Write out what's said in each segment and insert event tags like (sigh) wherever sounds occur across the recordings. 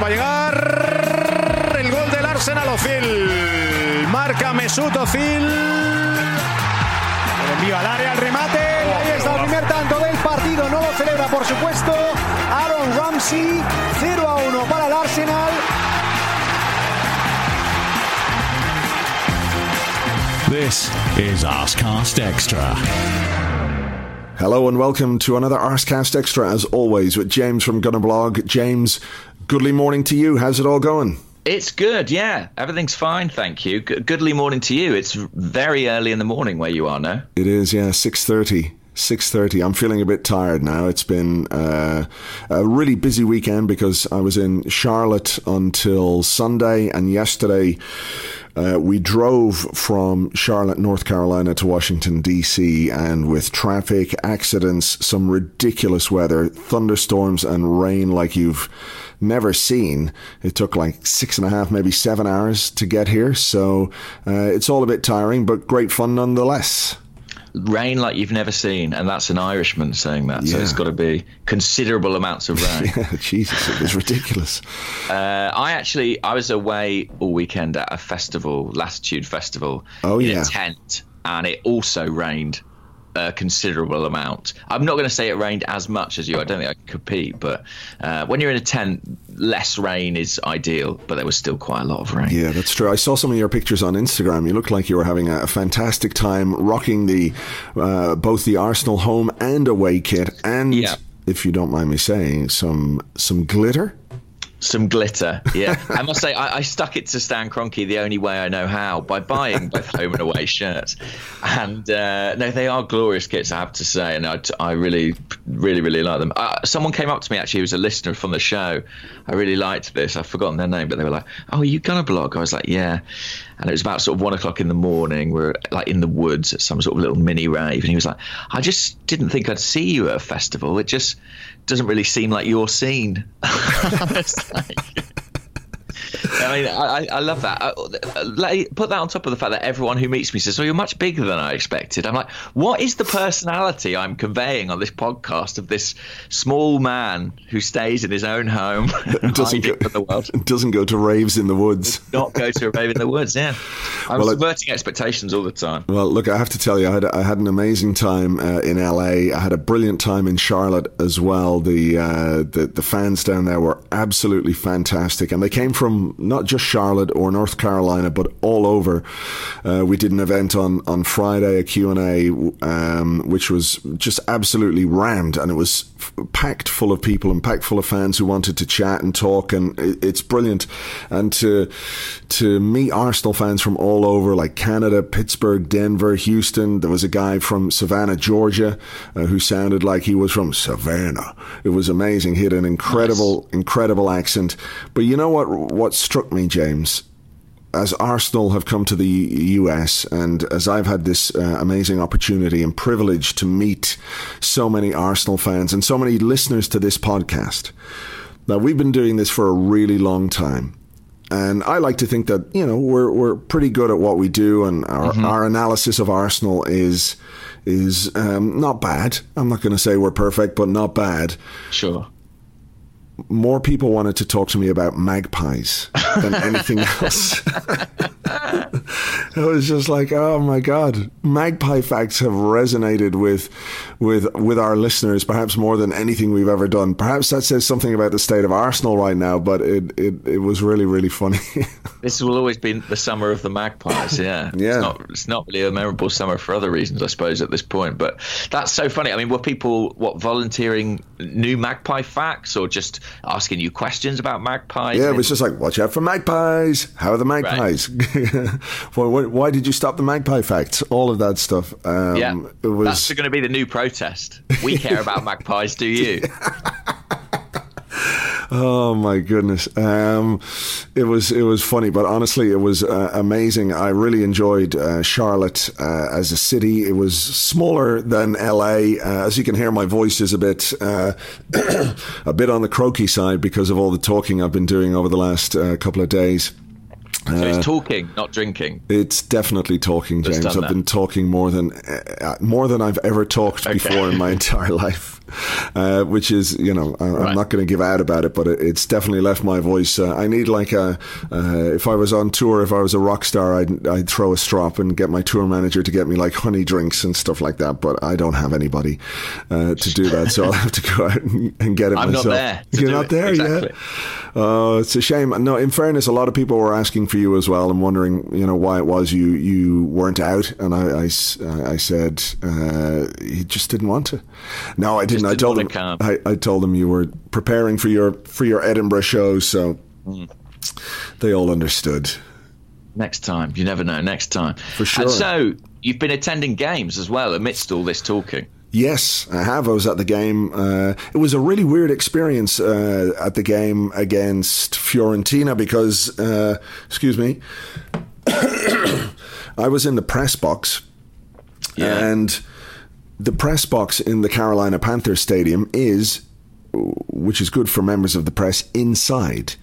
va a llegar el gol del Arsenal Ozil. Marca Mesut Ozil. El envío al área, al remate. Ahí está el primer tanto del partido. No lo celebra, por supuesto, Aaron Ramsey. 0 a 1 para el Arsenal. This is Arscast Extra. Hello and welcome to another Arscast Extra, as always, with James from Gunnerblog. James, goodly morning to you. How's it all going? It's good, yeah. Everything's fine, thank you. Goodly morning to you. It's very early in the morning where you are now. It is, yeah, six thirty. 6.30 i'm feeling a bit tired now it's been uh, a really busy weekend because i was in charlotte until sunday and yesterday uh, we drove from Charlotte, North Carolina to Washington, D.C., and with traffic, accidents, some ridiculous weather, thunderstorms, and rain like you've never seen. It took like six and a half, maybe seven hours to get here. So uh, it's all a bit tiring, but great fun nonetheless rain like you've never seen, and that's an Irishman saying that. So it's got to be considerable amounts of rain. (laughs) yeah, Jesus, it was ridiculous. (laughs) uh, I actually I was away all weekend at a festival, Latitude Festival, Oh, in yeah. a tent, and it also rained a considerable amount. I'm not going to say it rained as much as you. I don't think I can compete, but uh, when you're in a tent, less rain is ideal. But there was still quite a lot of rain. Yeah, that's true. I saw some of your pictures on Instagram. You looked like you were having a, a fantastic time rocking the uh, both the Arsenal home and away kit, and Yeah. if you don't mind me saying, some some glitter. Some glitter, yeah. (laughs) I must say, I, I stuck it to Stan Kroenke the only way I know how by buying both (laughs) home and away shirts. And uh, no, they are glorious kits, I have to say, and I, I really, really, really like them. Uh, someone came up to me actually, who was a listener from the show. I really liked this. I've forgotten their name, but they were like, "Oh, are you Gunnerblog?" I was like, "Yeah." And it was about sort of one o'clock in the morning. We're like in the woods at some sort of little mini rave, and he was like, "I just didn't think I'd see you at a festival. It just doesn't really seem like your scene." (laughs) (laughs) Like- I mean, I, I- I love that. Uh, like, put that on top of the fact that everyone who meets me says, "Oh, you're much bigger than I expected." I'm like, what is the personality I'm conveying on this podcast of this small man who stays in his own home, (laughs) (laughs) Doesn't go, the world, (laughs) doesn't go to raves in the woods. Does not go to a rave in the woods? Yeah, I'm Well, it- subverting expectations all the time. Well, look, I have to tell you, I had, I had an amazing time uh, in LA. I had a brilliant time in Charlotte as well. The, uh, the the fans down there were absolutely fantastic, and they came from not just Charlotte or North Carolina, but all over. Uh, we did an event on on Friday, a Q and A, um, which was just absolutely rammed, and it was f- packed full of people and packed full of fans who wanted to chat and talk, and it, it's brilliant. And to to meet Arsenal fans from all over, like Canada, Pittsburgh, Denver, Houston. There was a guy from Savannah, Georgia, uh, who sounded like he was from Savannah. It was amazing. He had an incredible, incredible accent. But you know what? What struck me, James, as Arsenal have come to the US and as I've had this uh, amazing opportunity and privilege to meet so many Arsenal fans and so many listeners to this podcast. Now, we've been doing this for a really long time. And I like to think that, you know, we're, we're pretty good at what we do and our, our analysis of Arsenal is, is um, not bad. I'm not going to say we're perfect, but not bad Sure. More people wanted to talk to me about magpies than (laughs) anything else. (laughs) it was just like, oh my god, magpie facts have resonated with with with our listeners perhaps more than anything we've ever done. Perhaps that says something about the state of Arsenal right now, but it it, it was really really funny. (laughs) This will always be the summer of the Magpies. Yeah, Yeah. It's not, it's not really a memorable summer for other reasons, I suppose, at this point. But that's so funny. I mean, were people what volunteering new Magpie facts or just asking you questions about magpies? yeah, it was just like, watch out for magpies. How are the magpies? (laughs) why, why, did you stop the magpie facts? All of that stuff. Um, yeah, it was... that's going to be the new protest. We care about magpies. Do you? (laughs) Oh my goodness, um, it was it was funny, but honestly, it was uh, amazing. I really enjoyed uh, Charlotte uh, as a city. It was smaller than LA, uh, as you can hear. My voice is a bit uh, (clears throat) a bit on the croaky side because of all the talking I've been doing over the last uh, couple of days. So it's talking, not drinking. It's definitely talking, James. I've been talking more than uh, more than I've ever talked okay. before in my (laughs) entire life. Uh, which is, you know, I, am not going to give out about it, but it, it's definitely left my voice. Uh, I need like a, uh, if I was on tour, if I was a rock star, I'd, I'd throw a strop and get my tour manager to get me like honey drinks and stuff like that. But I don't have anybody uh, to do that, so I'll have to go out and, and get it I'm myself. Not there You're not it. there exactly. yet. Oh, it's a shame. No, in fairness, a lot of people were asking for you as well and wondering, you know, why it was you you weren't out. And I, I, I said uh, he just didn't want to. No, I didn't. I told him. I, I told them you were preparing for your for your Edinburgh show, so mm. they all understood. Next time, you never know. Next time, for sure. And so you've been attending games as well amidst all this talking. Yes, I have. I was at the game. Uh, it was a really weird experience uh, at the game against Fiorentina because, uh, excuse me, (coughs) I was in the press box yeah. and the press box in the Carolina Panthers Stadium is, which is good for members of the press, inside.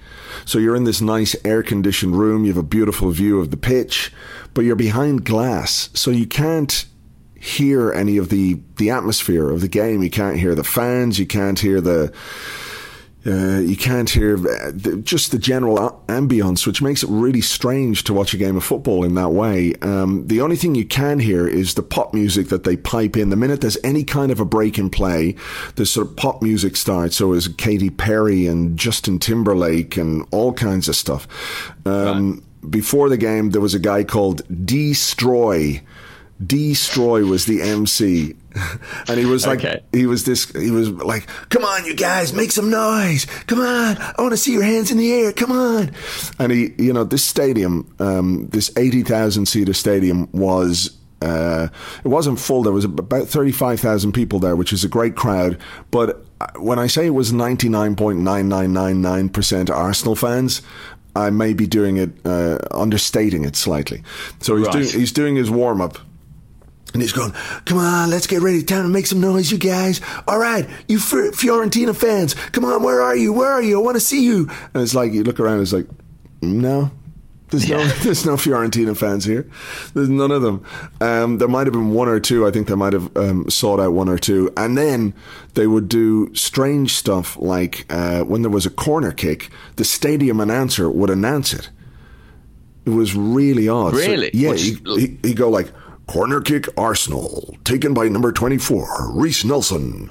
So you're in this nice air conditioned room, you have a beautiful view of the pitch, but you're behind glass, so you can't hear any of the, the atmosphere of the game. You can't hear the fans, you can't hear the uh, you can't hear the, just the general ambience, which makes it really strange to watch a game of football in that way. Um, the only thing you can hear is the pop music that they pipe in. The minute there's any kind of a break in play, the sort of pop music starts. So is Katy Perry and Justin Timberlake and all kinds of stuff. Um, right. Before the game, there was a guy called Destroy. Destroy was the MC (laughs) and he was like, okay. he was this, he was like, come on, you guys, make some noise. Come on. I want to see your hands in the air. Come on. And he, you know, this stadium, um, this 80,000 seater stadium was, uh, it wasn't full. There was about 35,000 people there, which is a great crowd. But uh, when I say it was 99.9999% Arsenal fans, I may be doing it, uh, understating it slightly. So he's right. doing, he's doing his warm up and he's going, come on, let's get ready. Time to make some noise, you guys. All right, you Fiorentina fans, come on, where are you? Where are you? I want to see you. And it's like, you look around, it's like, no, there's no, (laughs) there's no Fiorentina fans here. There's none of them. Um, there might have been one or two. I think they might have um, sought out one or two, and then they would do strange stuff like uh, when there was a corner kick, the stadium announcer would announce it. It was really odd. Really? So, yeah, he, he, he'd go like, Corner kick Arsenal, taken by number 24, Reiss Nelson.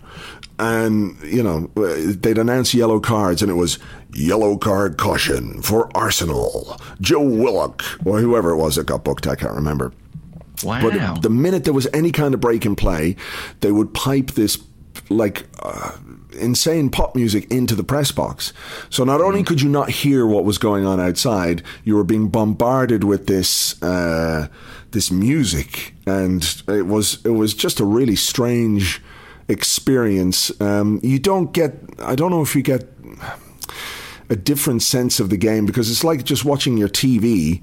And, you know, they'd announce yellow cards, and it was yellow card caution for Arsenal. Joe Willock, or whoever it was that got booked, I can't remember. Wow. But the minute there was any kind of break in play, they would pipe this, like, uh, insane pop music into the press box. So not only could you not hear what was going on outside, you were being bombarded with this uh, this music, and it was it was just a really strange experience. Um, you don't get I don't know if you get a different sense of the game because it's like just watching your TV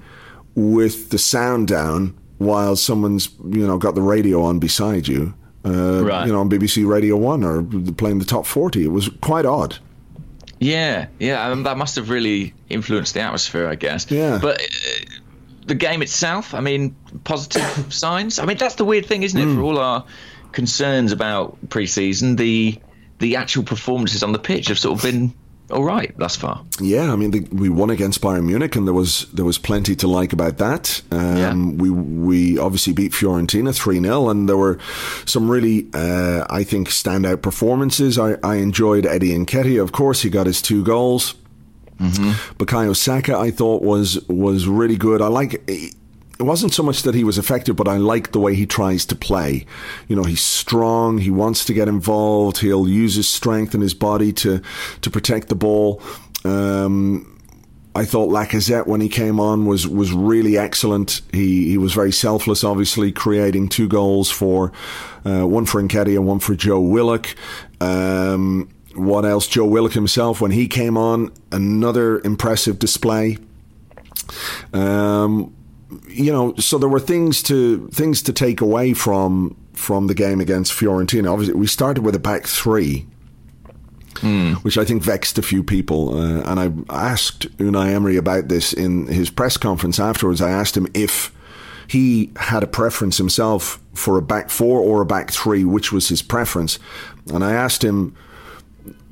with the sound down while someone's you know got the radio on beside you uh, right. you know, on BBC Radio 1 or playing the top 40. It was quite odd. Yeah, yeah, and that must have really influenced the atmosphere, I guess. Yeah. But uh, the game itself, I mean, positive (coughs) signs. I mean, that's the weird thing, isn't it? Mm. For all our concerns about pre-season, the the actual performances on the pitch have sort of been all right thus far. Yeah, I mean the, we won against Bayern Munich, and there was there was plenty to like about that. Um, yeah. We we obviously beat Fiorentina three 0 and there were some really uh, I think standout performances. I, I enjoyed Eddie Nketiah, of course, he got his two goals. Mm-hmm. Bukayo Saka, I thought was was really good. I like it wasn't so much that he was effective, but I like the way he tries to play. You know, he's strong. He wants to get involved. He'll use his strength and his body to to protect the ball. Um, I thought Lacazette when he came on was was really excellent. He he was very selfless, obviously creating two goals for uh, one for Nketiah, one for Joe Willock. Um, what else? Joe Willock himself when he came on, another impressive display. Um, you know, so there were things to things to take away from from the game against Fiorentina. Obviously, we started with a back three, mm. which I think vexed a few people. Uh, and I asked Unai Emery about this in his press conference afterwards. I asked him if he had a preference himself for a back four or a back three, which was his preference. And I asked him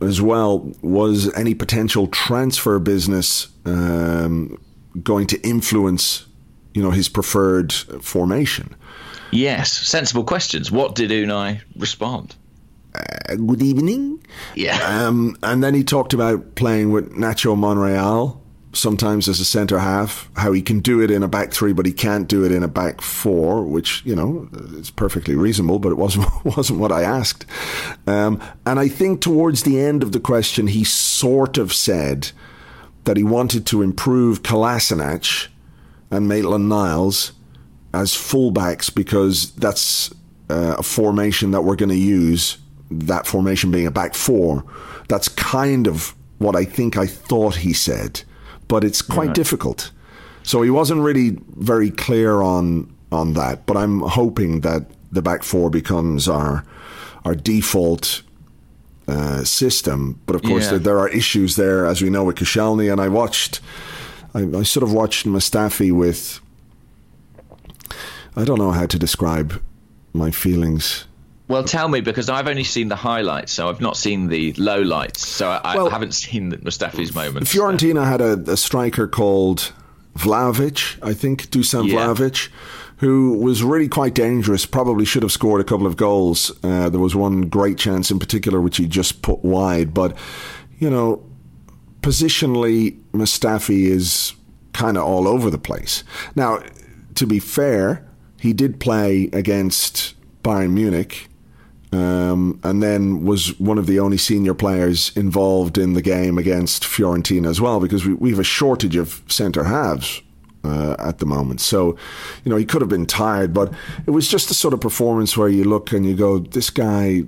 as well, was any potential transfer business um, going to influence, you know, his preferred formation? Yes, sensible questions. What did Unai respond? Uh, good evening. Yeah. Um, and then he talked about playing with Nacho Monreal sometimes as a centre half, how he can do it in a back three, but he can't do it in a back four, which you know is perfectly reasonable, but it wasn't (laughs) wasn't what I asked. Um, and I think towards the end of the question, he sort of said that he wanted to improve Kolasinac and Maitland Niles as fullbacks because that's uh, a formation that we're going to use. That formation being a back four. That's kind of what I think I thought he said but it's quite difficult. So he wasn't really very clear on on that. But I'm hoping that the back four becomes our our default uh, system. But of course, yeah. there, there, are issues there, as we know, with Koscielny. And I watched, I, I sort of watched Mustafi with. I don't know how to describe my feelings well, tell me because I've only seen the highlights, so I've not seen the low lights. So I, well, I haven't seen Mustafi's moments. Fiorentina had a, a, striker called Vlahovic, I think, Dusan yeah. Vlahovic, who was really quite dangerous. Probably should have scored a couple of goals. Uh, there was one great chance in particular which he just put wide, but you know, positionally, Mustafi is kind of all over the place. Now, to be fair, he did play against Bayern Munich um, and then was one of the only senior players involved in the game against Fiorentina as well, because we, we have a shortage of centre halves uh, at the moment. So, you know, he could have been tired, but it was just a sort of performance where you look and you go, this guy,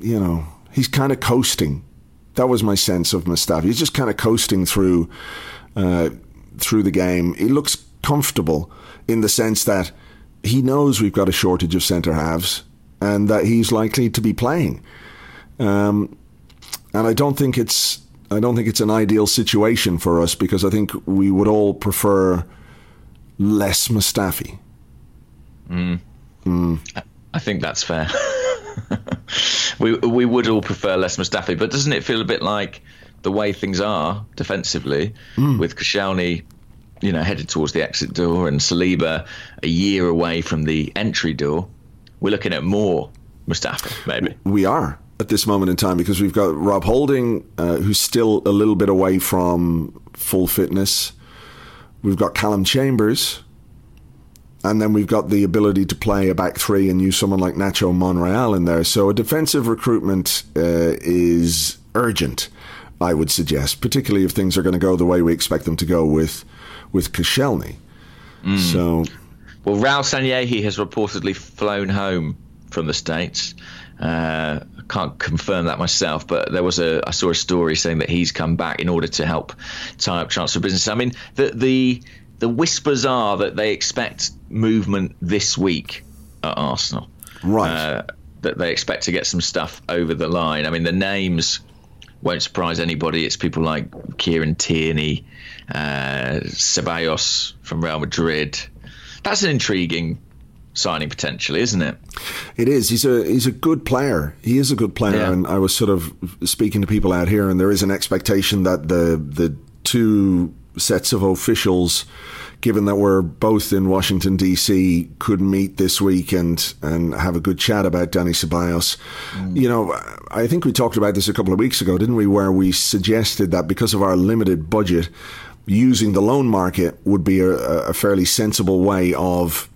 you know, he's kind of coasting. That was my sense of Mustafi. He's just kind of coasting through uh, through the game. He looks comfortable in the sense that he knows we've got a shortage of centre halves and that he's likely to be playing. Um, and I don't think it's I don't think it's an ideal situation for us because I think we would all prefer less Mustafi. Mm. Mm. I think that's fair. (laughs) we we would all prefer less Mustafi, but doesn't it feel a bit like the way things are defensively mm. with Koscielny, you know, headed towards the exit door and Saliba a year away from the entry door? We're looking at more Mustafi, maybe. We are at this moment in time because we've got Rob Holding, uh, who's still a little bit away from full fitness. We've got Callum Chambers, and then we've got the ability to play a back three and use someone like Nacho Monreal in there. So a defensive recruitment uh, is urgent, I would suggest, particularly if things are going to go the way we expect them to go with with Koscielny. Mm. So well, Raul Sanllehi has reportedly flown home from the States. Uh, I can't confirm that myself, but there was a I saw a story saying that he's come back in order to help tie up transfer business. I mean, the the the whispers are that they expect movement this week at Arsenal. Right. Uh, that they expect to get some stuff over the line. I mean, the names won't surprise anybody. It's people like Kieran Tierney, uh, Ceballos from Real Madrid, that's an intriguing signing potentially, isn't it? It is. He's a he's a good player. He is a good player, yeah. and I was sort of speaking to people out here, and there is an expectation that the the two sets of officials, given that we're both in Washington D.C., could meet this week and and have a good chat about Dani Ceballos. Mm. You know, I think we talked about this a couple of weeks ago, didn't we? Where we suggested that because of our limited budget using the loan market would be a, a fairly sensible way of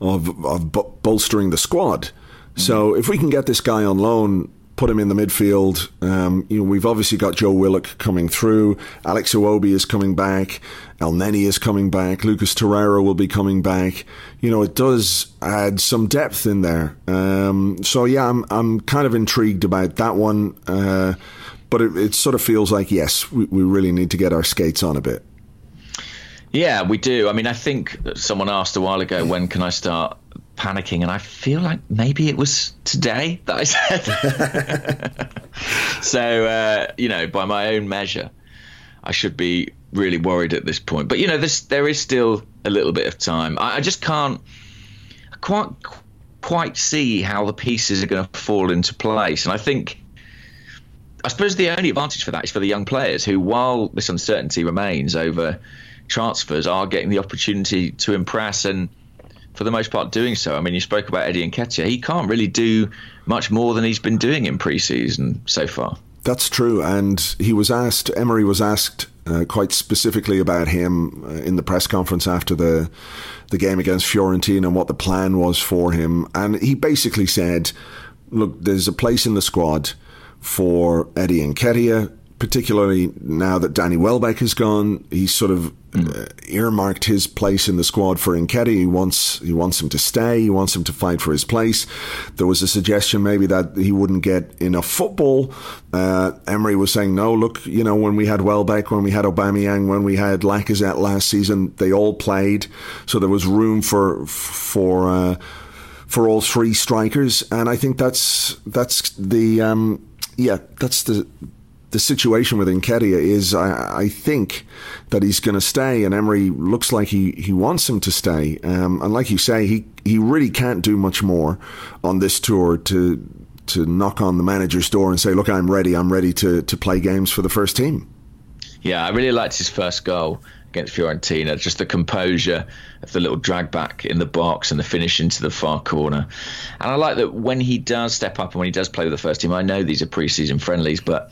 of, of bolstering the squad. Mm-hmm. So if we can get this guy on loan put him in the midfield. Um, you know, we've obviously got Joe Willock coming through. Alex Iwobi is coming back. Elneny is coming back. Lucas Torreira will be coming back. You know, it does add some depth in there. Um, so yeah, I'm I'm kind of intrigued about that one. Uh, but it, it, sort of feels like yes, we, we really need to get our skates on a bit. Yeah, we do. I mean, I think someone asked a while ago, when can I start panicking? And I feel like maybe it was today that I said. (laughs) so, uh, you know, by my own measure, I should be really worried at this point. But, you know, this, there is still a little bit of time. I, I just can't I quite, quite see how the pieces are going to fall into place. And I think. I suppose the only advantage for that is for the young players who, while this uncertainty remains over transfers are getting the opportunity to impress and for the most part doing so. I mean, you spoke about Eddie and Nketiah. He can't really do much more than he's been doing in pre-season so far. That's true. And he was asked, Emery was asked uh, quite specifically about him uh, in the press conference after the the game against Fiorentina and what the plan was for him. And he basically said, look, there's a place in the squad for Eddie Nketiah particularly now that Danny Welbeck is gone, he's sort of uh, earmarked his place in the squad for Nketiah. He wants he wants him to stay. He wants him to fight for his place. There was a suggestion maybe that he wouldn't get enough football. Uh, Emery was saying, no, look, you know, when we had Welbeck, when we had Aubameyang, when we had Lacazette last season, they all played, so there was room for for. Uh, for all three strikers, and I think that's that's the um, yeah that's the the situation with Nketiah is I, I think that he's going to stay, and Emery looks like he, he wants him to stay. Um, and like you say, he, he really can't do much more on this tour to to knock on the manager's door and say, "Look, I'm ready. I'm ready to to play games for the first team." Yeah, I really liked his first goal against Fiorentina. Just the composure of the little drag back in the box and the finish into the far corner. And I like that when he does step up and when he does play with the first team. I know these are pre-season friendlies, but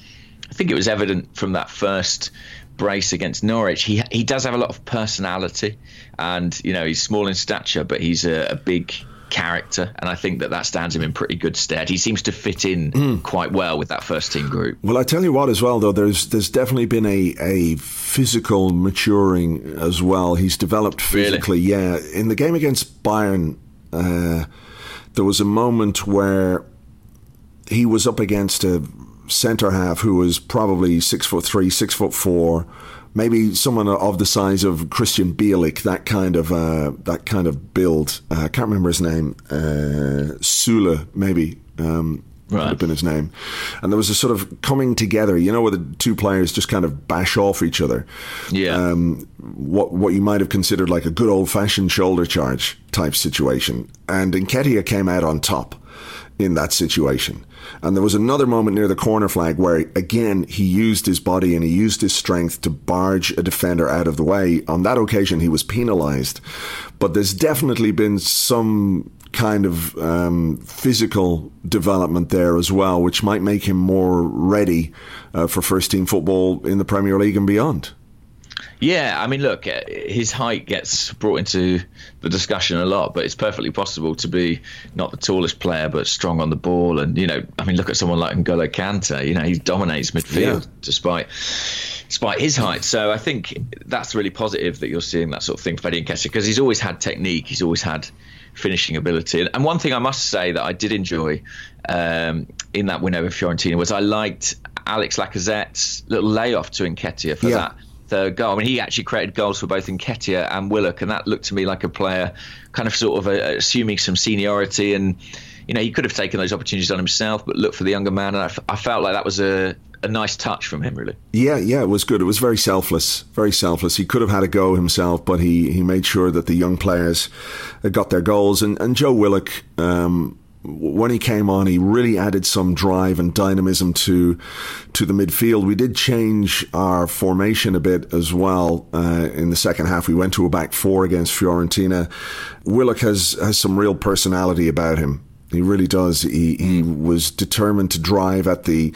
I think it was evident from that first brace against Norwich. He he does have a lot of personality, and you know he's small in stature, but he's a, a big character, and I think that that stands him in pretty good stead. He seems to fit in mm. quite well with that first team group. Well, I tell you what, as well though, there's there's definitely been a a physical maturing as well. He's developed physically. Really? Yeah, in the game against Bayern, uh, there was a moment where he was up against a centre half who was probably six foot three, six foot four, maybe someone of the size of Krystian Bielik, that kind of uh, that kind of build. Uh, I can't remember his name. Uh, Sule, maybe. Um, Right. Would have been his name, and there was a sort of coming together. You know, where the two players just kind of bash off each other. Yeah. Um, what what you might have considered like a good old fashioned shoulder charge type situation, and Nketiah came out on top in that situation. And there was another moment near the corner flag where, again, he used his body and he used his strength to barge a defender out of the way. On that occasion, he was penalised. But there's definitely been some kind of um, physical development there as well, which might make him more ready uh, for first team football in the Premier League and beyond. Yeah, I mean, look, uh, his height gets brought into the discussion a lot, but it's perfectly possible to be not the tallest player, but strong on the ball. And you know, I mean, look at someone like N'Golo Kante. You know, he dominates midfield yeah. despite despite his height. So I think that's really positive that you're seeing that sort of thing for Eddie Nketiah because he's always had technique, he's always had finishing ability. And one thing I must say that I did enjoy um, in that win over Fiorentina was I liked Alex Lacazette's little layoff to Nketiah for yeah. that third goal. I mean, he actually created goals for both Nketiah and Willock, and that looked to me like a player kind of sort of uh, assuming some seniority. And, you know, he could have taken those opportunities on himself, but looked for the younger man. And I, f- I felt like that was a, a nice touch from him, really. Yeah, yeah, it was good. It was very selfless, very selfless. He could have had a go himself, but he, he made sure that the young players got their goals. And, and Joe Willock, um, when he came on, he really added some drive and dynamism to to the midfield. We did change our formation a bit as well uh, in the second half. We went to a back four against Fiorentina. Willock has has some real personality about him. He really does. He he was determined to drive at the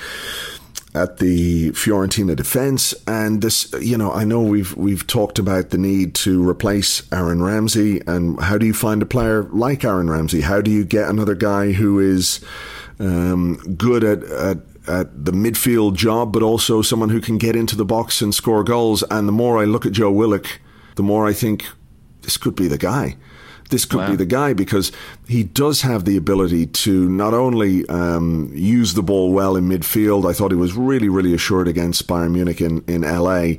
at the Fiorentina defence. And this, you know, I know we've we've talked about the need to replace Aaron Ramsey, and how do you find a player like Aaron Ramsey? How do you get another guy who is um, good at, at at the midfield job, but also someone who can get into the box and score goals. And the more I look at Joe Willock, the more I think this could be the guy. This could wow. be the guy because he does have the ability to not only um, use the ball well in midfield. I thought he was really, really assured against Bayern Munich in, in LA,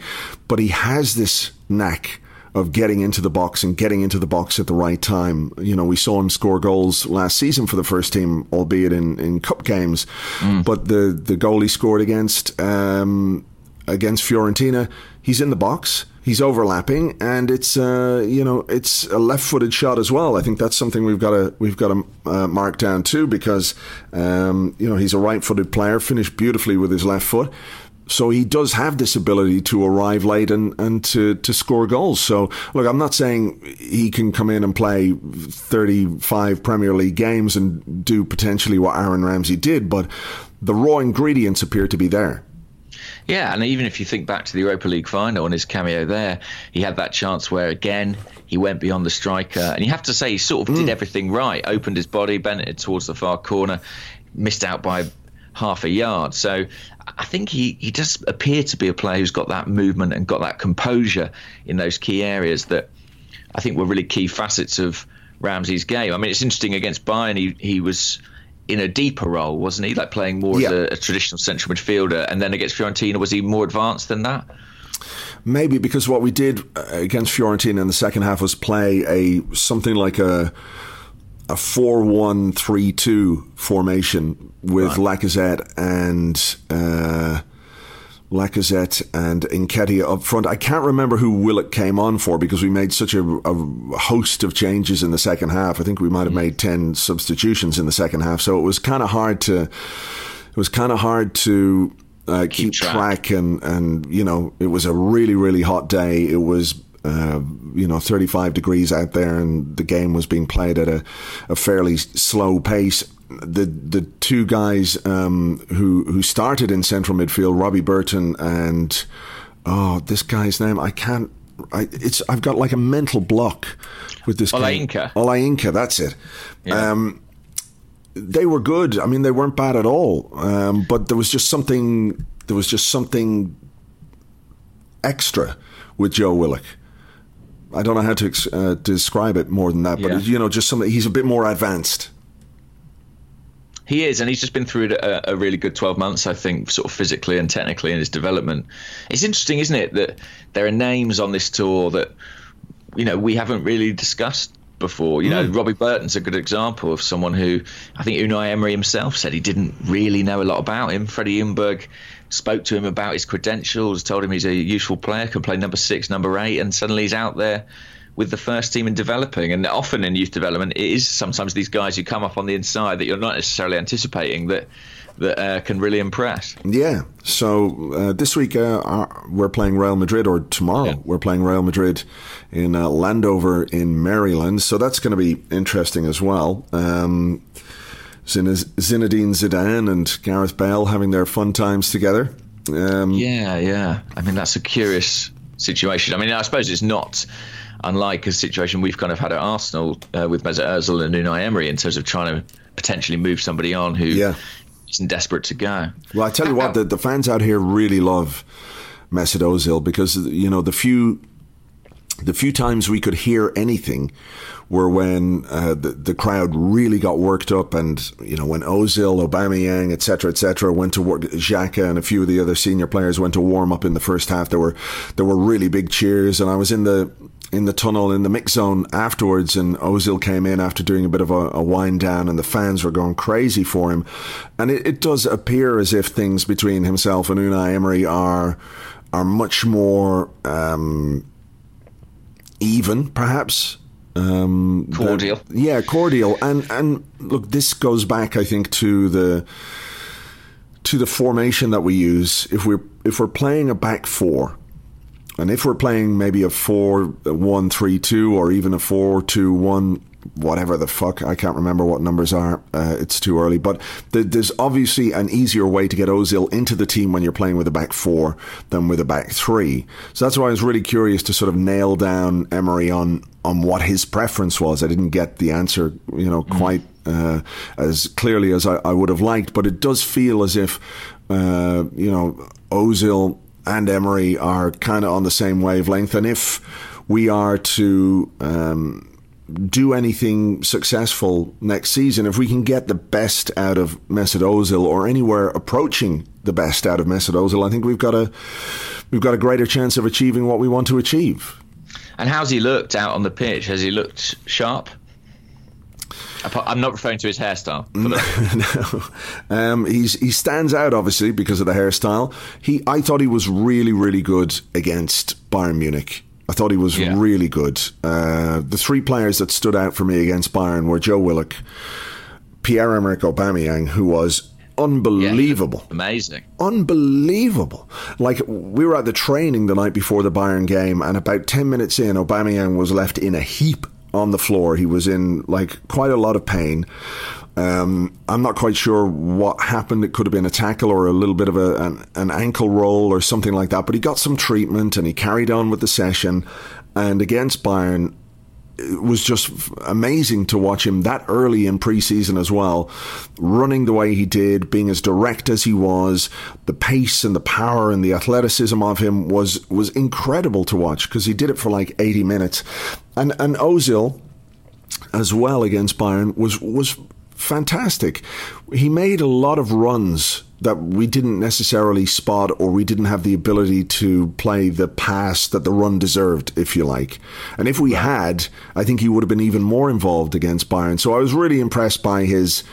but he has this knack of getting into the box and getting into the box at the right time. You know, we saw him score goals last season for the first team, albeit in, in cup games. Mm. But the the goal he scored against um, against Fiorentina, he's in the box. He's overlapping, and it's uh, you know it's a left-footed shot as well. I think that's something we've got to we've got to uh, mark down too, because um, you know he's a right-footed player, finished beautifully with his left foot so he does have this ability to arrive late and, and to, to score goals. So, look, I'm not saying he can come in and play 35 Premier League games and do potentially what Aaron Ramsey did, but the raw ingredients appear to be there. Yeah, and even if you think back to the Europa League final and his cameo there, he had that chance where again he went beyond the striker, and you have to say he sort of mm. did everything right. Opened his body, bent it towards the far corner, missed out by half a yard. So I think he, he does appear to be a player who's got that movement and got that composure in those key areas that I think were really key facets of Ramsey's game. I mean, it's interesting against Bayern, he, he was in a deeper role, wasn't he? Like playing more yeah. as a, a, traditional central midfielder. And then against Fiorentina, was he more advanced than that? Maybe because what we did uh, against Fiorentina in the second half was play a something like a a four-one-three-two formation with right. Lacazette and uh, Lacazette and Nketiah up front. I can't remember who Willock came on for because we made such a, a host of changes in the second half. I think we might have made ten substitutions in the second half, so it was kind of hard to. It was kind of hard to uh, keep, keep track. track and and you know it was a really really hot day. It was uh, you know, 35 degrees out there, and the game was being played at a, a fairly slow pace. The the two guys um, who who started in central midfield, Robbie Burton and oh, this guy's name I can't. I, it's I've got like a mental block with this. Olayinka. Olayinka, that's it. Yeah. Um, they were good. I mean, they weren't bad at all. Um, but there was just something. There was just something extra with Joe Willock. I don't know how to uh, describe it more than that, but yeah. you know, just something. He's a bit more advanced. He is, and he's just been through a, a, really good 12 months, I think, sort of physically and technically in his development. It's interesting, isn't it, that there are names on this tour that, you know, we haven't really discussed before. You know, mm. Robbie Burton's a good example of someone who I think Unai Emery himself said he didn't really know a lot about him. Freddie Ljungberg spoke to him about his credentials, told him he's a useful player, can play number six, number eight, and suddenly he's out there with the first team and developing. And often in youth development, it is sometimes these guys who come up on the inside that you're not necessarily anticipating that that uh, can really impress. Yeah. So uh, this week uh, we're playing Real Madrid, or tomorrow yeah. we're playing Real Madrid in uh, Landover in Maryland. So that's going to be interesting as well. Um, Zinedine Zidane and Gareth Bale having their fun times together. Um, yeah, yeah. I mean, that's a curious situation. I mean, I suppose it's not unlike a situation we've kind of had at Arsenal uh, with Mesut Ozil and Unai Emery in terms of trying to potentially move somebody on who yeah. isn't desperate to go. Well, I tell you what, the, the fans out here really love Mesut Ozil because you know the few the few times we could hear anything were when uh, the, the crowd really got worked up and, you know, when Ozil, Aubameyang, etc., etc., went to work, Xhaka and a few of the other senior players went to warm up in the first half, there were, there were really big cheers and I was in the, in the tunnel in the mix zone afterwards and Ozil came in after doing a bit of a, a wind down and the fans were going crazy for him. And it, it does appear as if things between himself and Unai Emery are, are much more, um, even, perhaps. Um, cordial. yeah, cordial. And and look, this goes back, I think, to the to the formation that we use. If we're if we're playing a back four, and if we're playing maybe a four one three two, or even a four two one whatever the fuck. I can't remember what numbers are. Uh, it's too early. But th- there's obviously an easier way to get Ozil into the team when you're playing with a back four than with a back three. So that's why I was really curious to sort of nail down Emery on on what his preference was. I didn't get the answer, you know, mm. quite uh, as clearly as I, I, would have liked, but it does feel as if uh, you know Ozil and Emery are kind of on the same wavelength, and if we are to um, do anything successful next season, if we can get the best out of Mesut Ozil or anywhere approaching the best out of Mesut Ozil, I think we've got a we've got a greater chance of achieving what we want to achieve. And how's he looked out on the pitch? Has he looked sharp? I'm not referring to his hairstyle. (laughs) no, um, he's he stands out obviously because of the hairstyle. He, I thought he was really, really good against Bayern Munich. I thought he was yeah. really good. Uh, the three players that stood out for me against Bayern were Joe Willock, Pierre Emerick Aubameyang, who was unbelievable. Yeah, amazing. Unbelievable. Like we were at the training the night before the Bayern game and about 10 minutes in Aubameyang was left in a heap on the floor. He was in like quite a lot of pain. Um, I'm not quite sure what happened. It could have been a tackle or a little bit of a, an, an ankle roll or something like that. But he got some treatment and he carried on with the session. And against Bayern, it was just amazing to watch him that early in preseason as well, running the way he did, being as direct as he was. The pace and the power and the athleticism of him was was incredible to watch because he did it for like 80 minutes. And and Ozil as well against Bayern was was fantastic. He made a lot of runs that we didn't necessarily spot or we didn't have the ability to play the pass that the run deserved, if you like. And if we had, I think he would have been even more involved against Bayern. So I was really impressed by his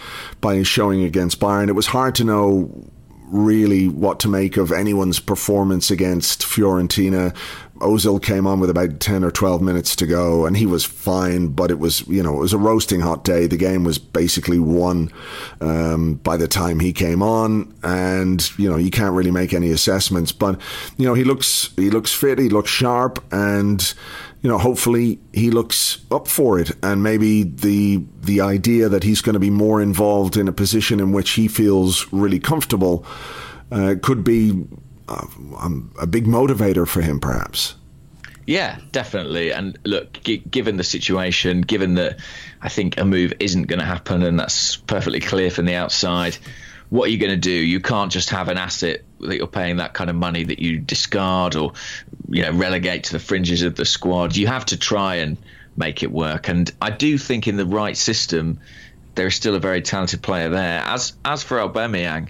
by his showing against Bayern. It was hard to know really what to make of anyone's performance against Fiorentina. Ozil came on with about 10 or 12 minutes to go and he was fine, but it was, you know, it was a roasting hot day. The game was basically won um, by the time he came on and, you know, you can't really make any assessments, but, you know, he looks, he looks fit, he looks sharp and, you know, hopefully he looks up for it, and maybe the the idea that he's going to be more involved in a position in which he feels really comfortable uh, could be uh, um, a big motivator for him, perhaps. Yeah, definitely. And look, g- given the situation, given that I think a move isn't going to happen, and that's perfectly clear from the outside what are you going to do? You can't just have an asset that you're paying that kind of money that you discard or you know relegate to the fringes of the squad. You have to try and make it work. And I do think in the right system, there is still a very talented player there. As as for Aubameyang,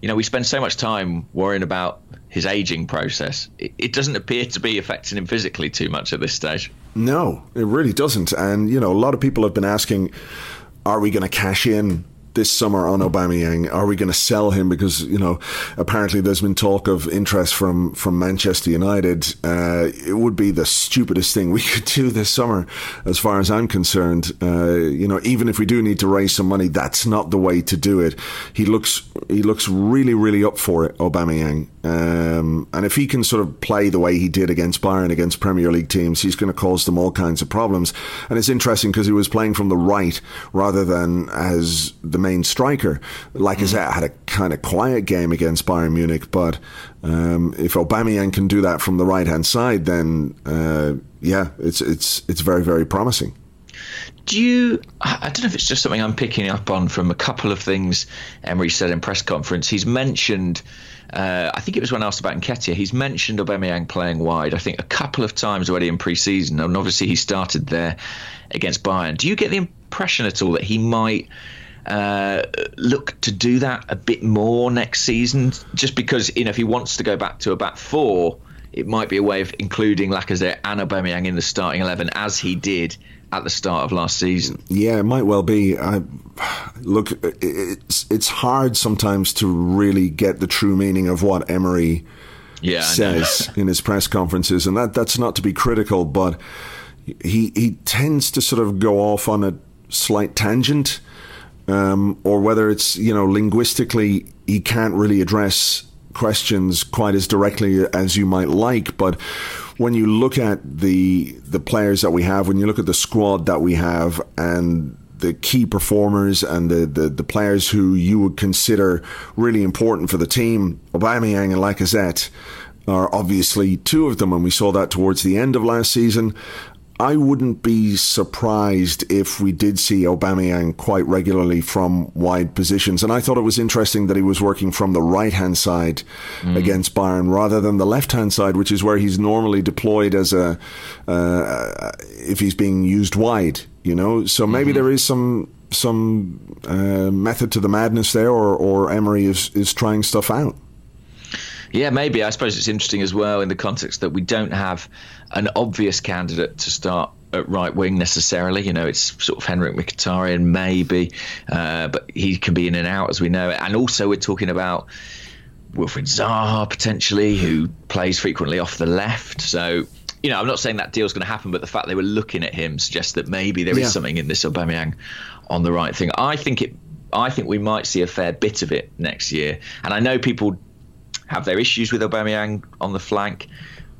you know we spend so much time worrying about his aging process. It, it doesn't appear to be affecting him physically too much at this stage. No, it really doesn't. And you know a lot of people have been asking, are we going to cash in this summer on Aubameyang? Are we going to sell him? Because you know, apparently there's been talk of interest from from Manchester United. Uh, it would be the stupidest thing we (laughs) could do this summer, as far as I'm concerned. Uh, you know, even if we do need to raise some money, that's not the way to do it. He looks he looks really really up for it, Aubameyang. Um, and if he can sort of play the way he did against Bayern, against Premier League teams, he's going to cause them all kinds of problems. And it's interesting because he was playing from the right rather than as the main striker. Like mm. I said, had a kind of quiet game against Bayern Munich, but um, if Aubameyang can do that from the right hand side, then uh, yeah, it's it's it's very very promising. Do you? I don't know if it's just something I'm picking up on from a couple of things Emery said in press conference. He's mentioned. Uh, I think it was when asked about Nketiah. He's mentioned Aubameyang playing wide. I think a couple of times already in pre-season, and obviously he started there against Bayern. Do you get the impression at all that he might uh, look to do that a bit more next season, just because you know if he wants to go back to a back four, it might be a way of including Lacazette and Aubameyang in the starting eleven as he did at the start of last season. Yeah, it might well be. I, look, it's it's hard sometimes to really get the true meaning of what Emery yeah, says (laughs) in his press conferences, and that that's not to be critical, but he he tends to sort of go off on a slight tangent um, or whether it's you know linguistically he can't really address questions quite as directly as you might like, but when you look at the the players that we have, when you look at the squad that we have, and the key performers and the, the, the players who you would consider really important for the team, Aubameyang and Lacazette are obviously two of them, and we saw that towards the end of last season. I wouldn't be surprised if we did see Aubameyang quite regularly from wide positions. And I thought it was interesting that he was working from the right hand side mm. against Bayern rather than the left hand side, which is where he's normally deployed as a uh, if he's being used wide. You know, so maybe mm-hmm. there is some some uh, method to the madness there, or, or Emery is is trying stuff out. Yeah, maybe. I suppose it's interesting as well in the context that we don't have an obvious candidate to start at right wing necessarily. You know, it's sort of Henrikh Mkhitaryan maybe, uh, but he can be in and out as we know. And also, we're talking about Wilfried Zaha potentially, who plays frequently off the left. So. You know, I'm not saying that deal's going to happen, but the fact they were looking at him suggests that maybe there yeah. is something in this Aubameyang on the right thing. I think it. I think we might see a fair bit of it next year. And I know people have their issues with Aubameyang on the flank.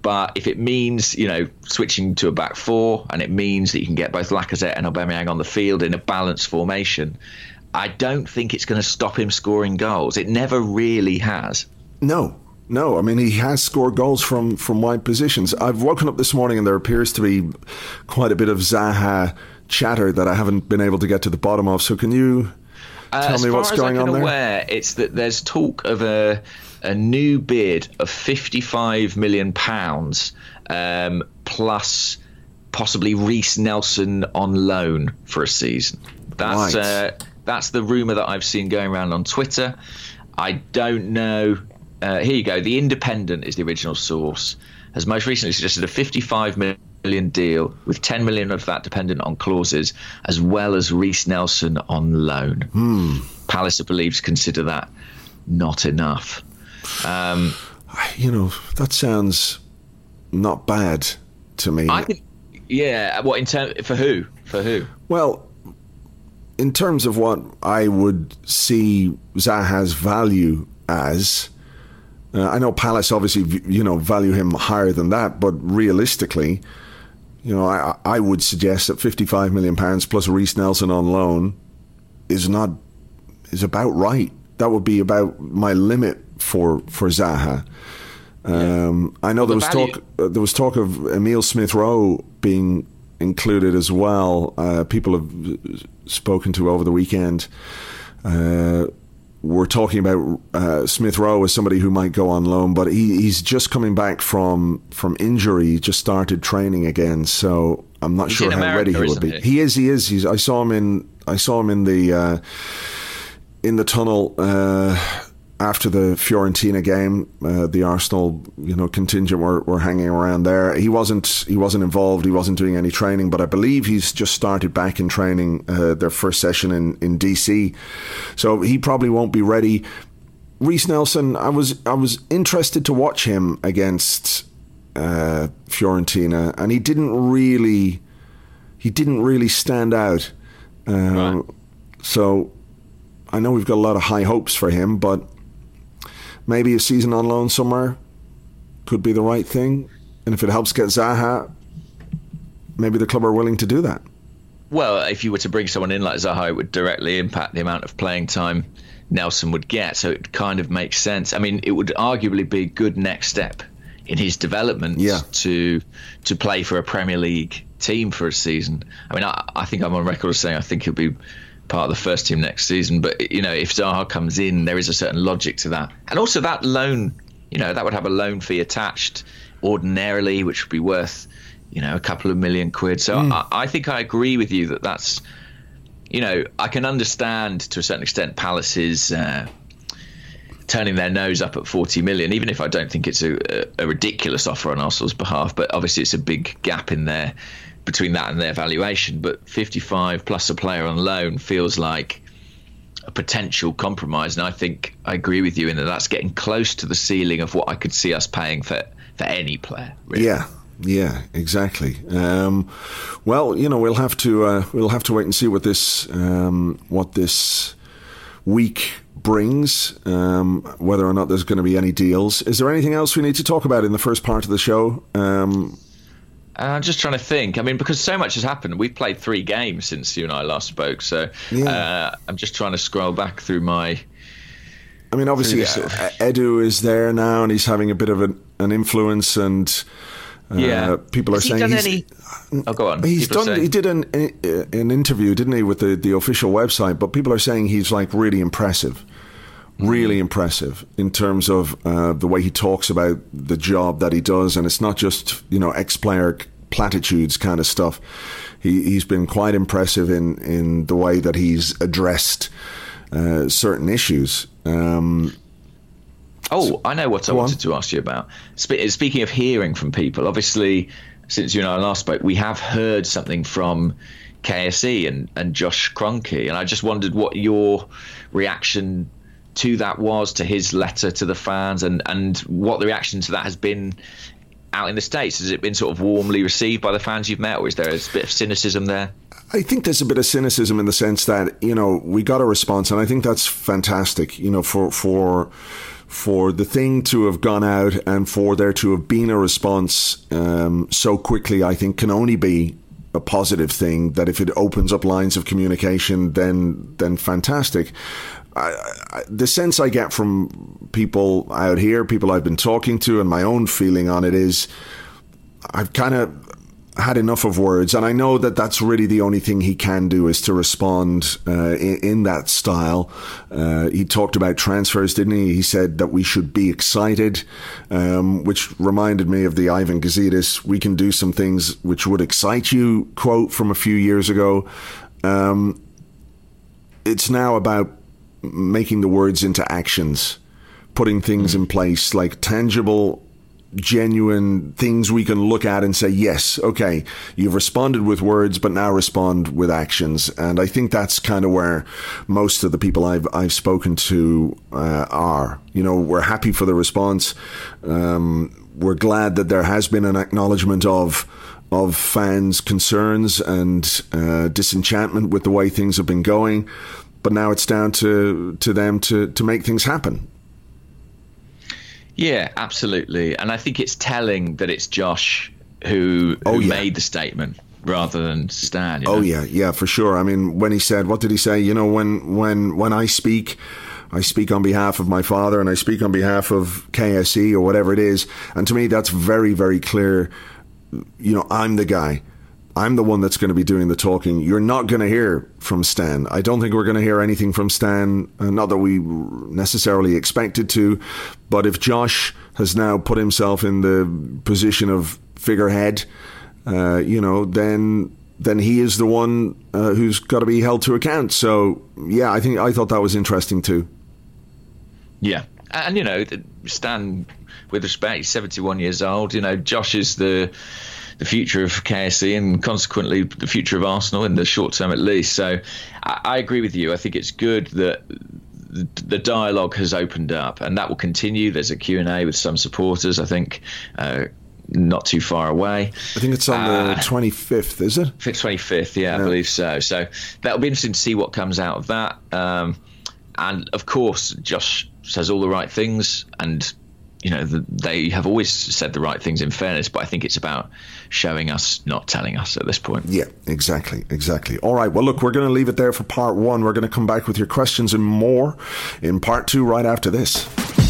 But if it means, you know, switching to a back four and it means that you can get both Lacazette and Aubameyang on the field in a balanced formation, I don't think it's going to stop him scoring goals. It never really has. No, no, I mean he has scored goals from from wide positions. I've woken up this morning and there appears to be quite a bit of Zaha chatter that I haven't been able to get to the bottom of. So can you uh, tell me what's going on there? Aware, it's that there's talk of a a new bid of 55 million pounds um, plus possibly Reiss Nelson on loan for a season. That's right. uh, that's the rumor that I've seen going around on Twitter. I don't know. Uh, here you go. The Independent is the original source. Has most recently suggested a 55 million deal with 10 million of that dependent on clauses, as well as Reiss Nelson on loan. Hmm. Palace, believes, consider that not enough. Um, you know, that sounds not bad to me. I think, yeah. What in terms for who? For who? Well, in terms of what I would see Zaha's value as, uh, I know Palace obviously you know value him higher than that, but realistically, you know, I I would suggest that 55 million pounds plus Reiss Nelson on loan is not is about right. That would be about my limit for for Zaha. Um, I know there was value. talk. Uh, there was talk of Emil Smith Rowe being included as well. Uh, people have spoken to over the weekend. Uh, we're talking about uh, Smith Rowe as somebody who might go on loan, but he, he's just coming back from from injury. He just started training again, so I'm not he's sure how America, ready he would be. He? he? is. He is. He's, I saw him in. I saw him in the uh, in the tunnel uh, after the Fiorentina game, uh, the Arsenal, you know, contingent were, were hanging around there. He wasn't he wasn't involved. He wasn't doing any training, but I believe he's just started back in training uh, their first session in, in DC, so he probably won't be ready. Reiss Nelson, I was I was interested to watch him against uh, Fiorentina, and he didn't really he didn't really stand out. Uh, right. So I know we've got a lot of high hopes for him, but maybe a season on loan somewhere could be the right thing. And if it helps get Zaha, maybe the club are willing to do that. Well, if you were to bring someone in like Zaha, it would directly impact the amount of playing time Nelson would get. So it kind of makes sense. I mean, it would arguably be a good next step in his development yeah. to to play for a Premier League team for a season. I mean, I, I think I'm on record as saying I think he'll be part of the first team next season. But you know, if Zaha comes in, there is a certain logic to that, and also that loan, you know, that would have a loan fee attached ordinarily, which would be worth, you know, a couple of million quid. So mm. I, I think I agree with you that that's, you know, I can understand to a certain extent Palace's. Uh, turning their nose up at 40 million, even if I don't think it's a, a, ridiculous offer on Arsenal's behalf. But obviously, it's a big gap in there between that and their valuation. But 55 plus a player on loan feels like a potential compromise. And I think I agree with you in that that's getting close to the ceiling of what I could see us paying for, for any player. Really. Yeah. Yeah, exactly. Um, well, you know, we'll have to uh, we'll have to wait and see what this um, what this week brings. Um, whether or not there's going to be any deals. Is there anything else we need to talk about in the first part of the show? Um, uh, I'm just trying to think. I mean, because so much has happened. We've played three games since you and I last spoke. So yeah. uh, I'm just trying to scroll back through my. I mean, obviously, Edu is there now, and he's having a bit of an, an influence, and yeah. people are he saying he's, any- Oh, go on. He's People done. saying- He did an an interview, didn't he, with the the official website? But people are saying he's like really impressive, really impressive in terms of uh, the way he talks about the job that he does, and it's not just you know ex player platitudes kind of stuff. He he's been quite impressive in in the way that he's addressed uh, certain issues. Um, Oh, I know what I wanted on. to ask you about. Spe- speaking of hearing from people, obviously, since you and I last spoke, we have heard something from KSE and, and Josh Kroenke, and I just wondered what your reaction to that was, to his letter to the fans, and, and what the reaction to that has been out in the States. Has it been sort of warmly received by the fans you've met, or is there a bit of cynicism there? I think there's a bit of cynicism in the sense that you know we got a response, and I think that's fantastic. You know, for for for the thing to have gone out and for there to have been a response um, so quickly, I think can only be a positive thing. That if it opens up lines of communication, then then fantastic. I, I, the sense I get from people out here, people I've been talking to, and my own feeling on it is, I've kind of had enough of words, and I know that that's really the only thing he can do is to respond uh, in, in that style. Uh, he talked about transfers, didn't he? He said that we should be excited, um, which reminded me of the Ivan Gazidis "We can do some things which would excite you" quote from a few years ago. Um, it's now about making the words into actions, putting things in place like tangible genuine things we can look at and say, yes, okay, you've responded with words, but now respond with actions. And I think that's kind of where most of the people I've, I've spoken to uh, are. You know, we're happy for the response. Um, we're glad that there has been an acknowledgement of of fans' concerns and uh, disenchantment with the way things have been going. But now it's down to, to them to, to make things happen. Yeah, absolutely. And I think it's telling that it's Josh who, who Oh, yeah. made the statement rather than Stan. you Oh yeah, yeah, for sure. I mean, when he said, what did he say? You know, when when when I speak, I speak on behalf of my father, and I speak on behalf of KSE or whatever it is. And to me, that's very very clear. You know, I'm the guy. I'm the one that's going to be doing the talking. You're not going to hear from Stan. I don't think we're going to hear anything from Stan. Uh, not that we necessarily expected to, but if Josh has now put himself in the position of figurehead, uh, you know, then then he is the one uh, who's got to be held to account. So yeah, I think I thought that was interesting too. Yeah, and you know, Stan, with respect, he's seventy-one years old. You know, Josh is the the future of KSE and consequently the future of Arsenal in the short term at least. So, I, I agree with you. I think it's good that the, dialogue has opened up, and that will continue. There's a Q and A with some supporters. I think. Uh, not too far away. I think it's on Uh, the 25th, is it? I think 25th, yeah, I believe so. So that'll be interesting to see what comes out of that. Um, and of course, Josh says all the right things, and you know the, they have always said the right things. In fairness, but I think it's about showing us, not telling us at this point. Yeah, exactly, exactly. All right, well, look, we're going to leave it there for part one. We're going to come back with your questions and more in part two right after this.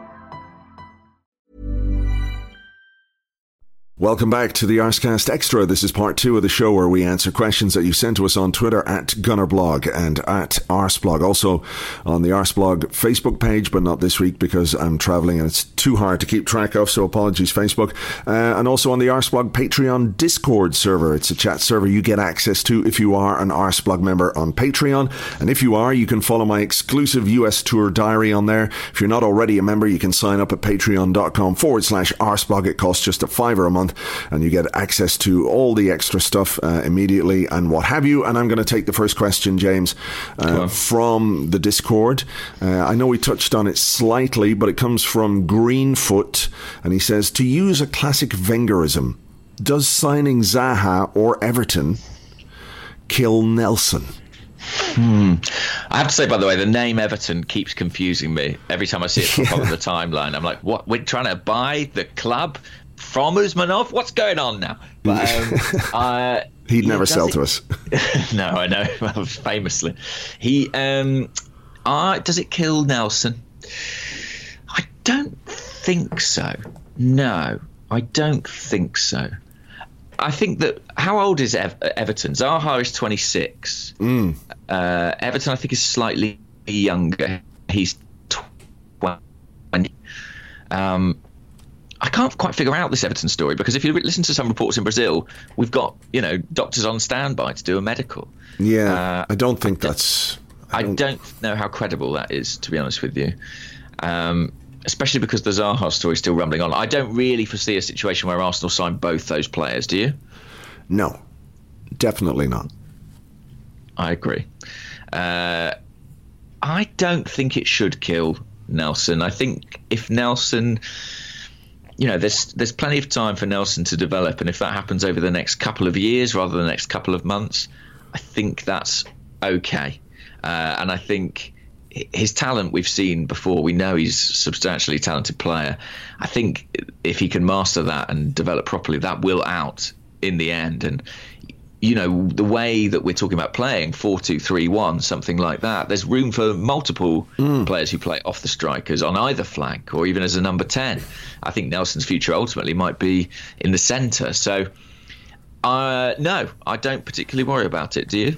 Welcome back to the Arscast Extra. This is part two of the show where we answer questions that you sent to us on Twitter at Gunnerblog and at Arsblog. Also on the Arsblog Facebook page, but not this week because I'm traveling and it's too hard to keep track of. So apologies, Facebook. Uh, and also on the Arsblog Patreon Discord server. It's a chat server you get access to if you are an Arsblog member on Patreon. And if you are, you can follow my exclusive US tour diary on there. If you're not already a member, you can sign up at patreon.com forward slash Arsblog. It costs just a fiver a month and you get access to all the extra stuff uh, immediately and what have you. And I'm going to take the first question, James, uh, from the Discord. Uh, I know we touched on it slightly, but it comes from Greenfoot, and he says to use a classic Wengerism, does signing Zaha or Everton kill Nelson? Hmm. I have to say, by the way, the name Everton keeps confusing me every time I see it pop up on the timeline. I'm like, what? We're trying to buy the club from Usmanov? What's going on now? But um, (laughs) uh, he'd never sell it, to us. (laughs) no, I know. (laughs) Famously, he um, uh, does it kill Nelson? I don't think so. No, I don't think so. I think that how old is Ev- Everton? Zaha is 26. Mm. Uh, Everton, I think, is slightly younger. He's 20. Um, I can't quite figure out this Everton story because if you listen to some reports in Brazil, we've got you know doctors on standby to do a medical. Yeah, uh, I don't think I that's. I don't, I don't, know how credible that is, to be honest with you. Um, especially because the Zaha story is still rumbling on. I don't really foresee a situation where Arsenal sign both those players. Do you? No, definitely not. I agree. Uh, I don't think it should kill Nelson. I think if Nelson you know, there's there's plenty of time for Nelson to develop, and if that happens over the next couple of years rather than the next couple of months, I think that's okay. Uh, and I think his talent we've seen before. We know he's a substantially talented player. I think if he can master that and develop properly, that will out in the end. And you know the way that we're talking about playing four two three one something like that there's room for multiple mm. players who play off the strikers on either flank or even as a number 10 i think nelson's future ultimately might be in the center so uh, no i don't particularly worry about it do you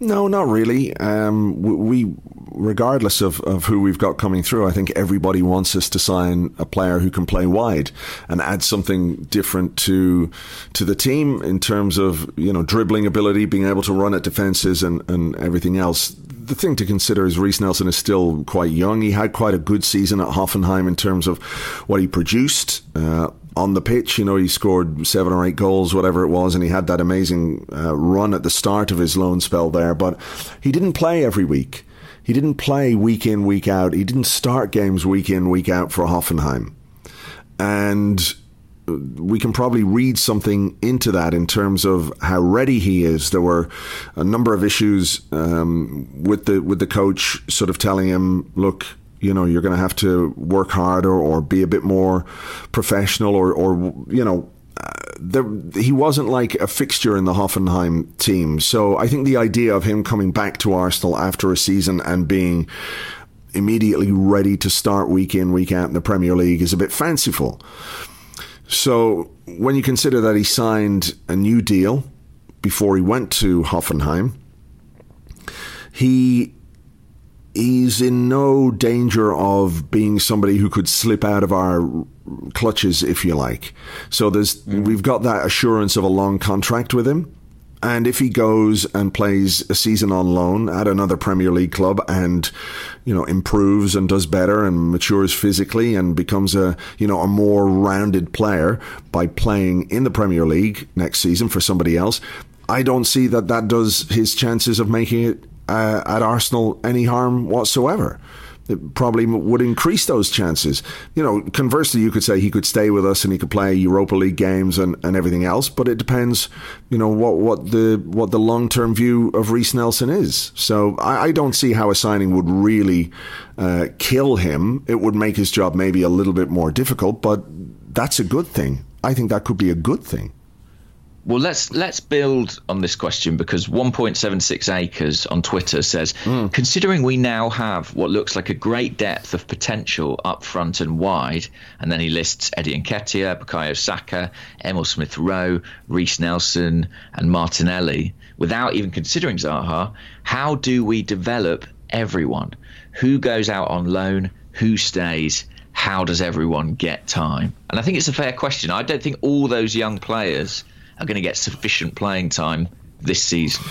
no, not really. Um, we, regardless of, of who we've got coming through, I think everybody wants us to sign a player who can play wide and add something different to to the team in terms of you know dribbling ability, being able to run at defenses, and, and everything else. The thing to consider is Reiss Nelson is still quite young. He had quite a good season at Hoffenheim in terms of what he produced. Uh, on the pitch. You know, he scored seven or eight goals, whatever it was, and he had that amazing uh, run at the start of his loan spell there. But he didn't play every week. He didn't play week in, week out. He didn't start games week in, week out for Hoffenheim. And we can probably read something into that in terms of how ready he is. There were a number of issues um, with the with the coach, sort of telling him, "Look, you know you're going to have to work harder or be a bit more professional or or you know uh, there, he wasn't like a fixture in the Hoffenheim team. So I think the idea of him coming back to Arsenal after a season and being immediately ready to start week in, week out in the Premier League is a bit fanciful. So when you consider that he signed a new deal before he went to Hoffenheim, he he's in no danger of being somebody who could slip out of our clutches, if you like. So there's mm. we've got that assurance of a long contract with him. And if he goes and plays a season on loan at another Premier League club and, you know, improves and does better and matures physically and becomes a, you know, a more rounded player by playing in the Premier League next season for somebody else, I don't see that that does his chances of making it uh, at Arsenal any harm whatsoever. It probably would increase those chances. You know, conversely, you could say he could stay with us and he could play Europa League games and, and everything else. But it depends, you know, what, what the what the long term view of Reiss Nelson is. So I, I, don't see how a signing would really uh, kill him. It would make his job maybe a little bit more difficult, but that's a good thing. I think that could be a good thing. Well, let's let's build on this question because 1.76 acres on Twitter says, mm. considering we now have what looks like a great depth of potential up front and wide, and then he lists Eddie Nketiah, Bukayo Saka, Emil Smith Rowe, Reiss Nelson, and Martinelli, without even considering Zaha, how do we develop everyone? Who goes out on loan? Who stays? How does everyone get time? And I think it's a fair question. I don't think all those young players are going to get sufficient playing time this season?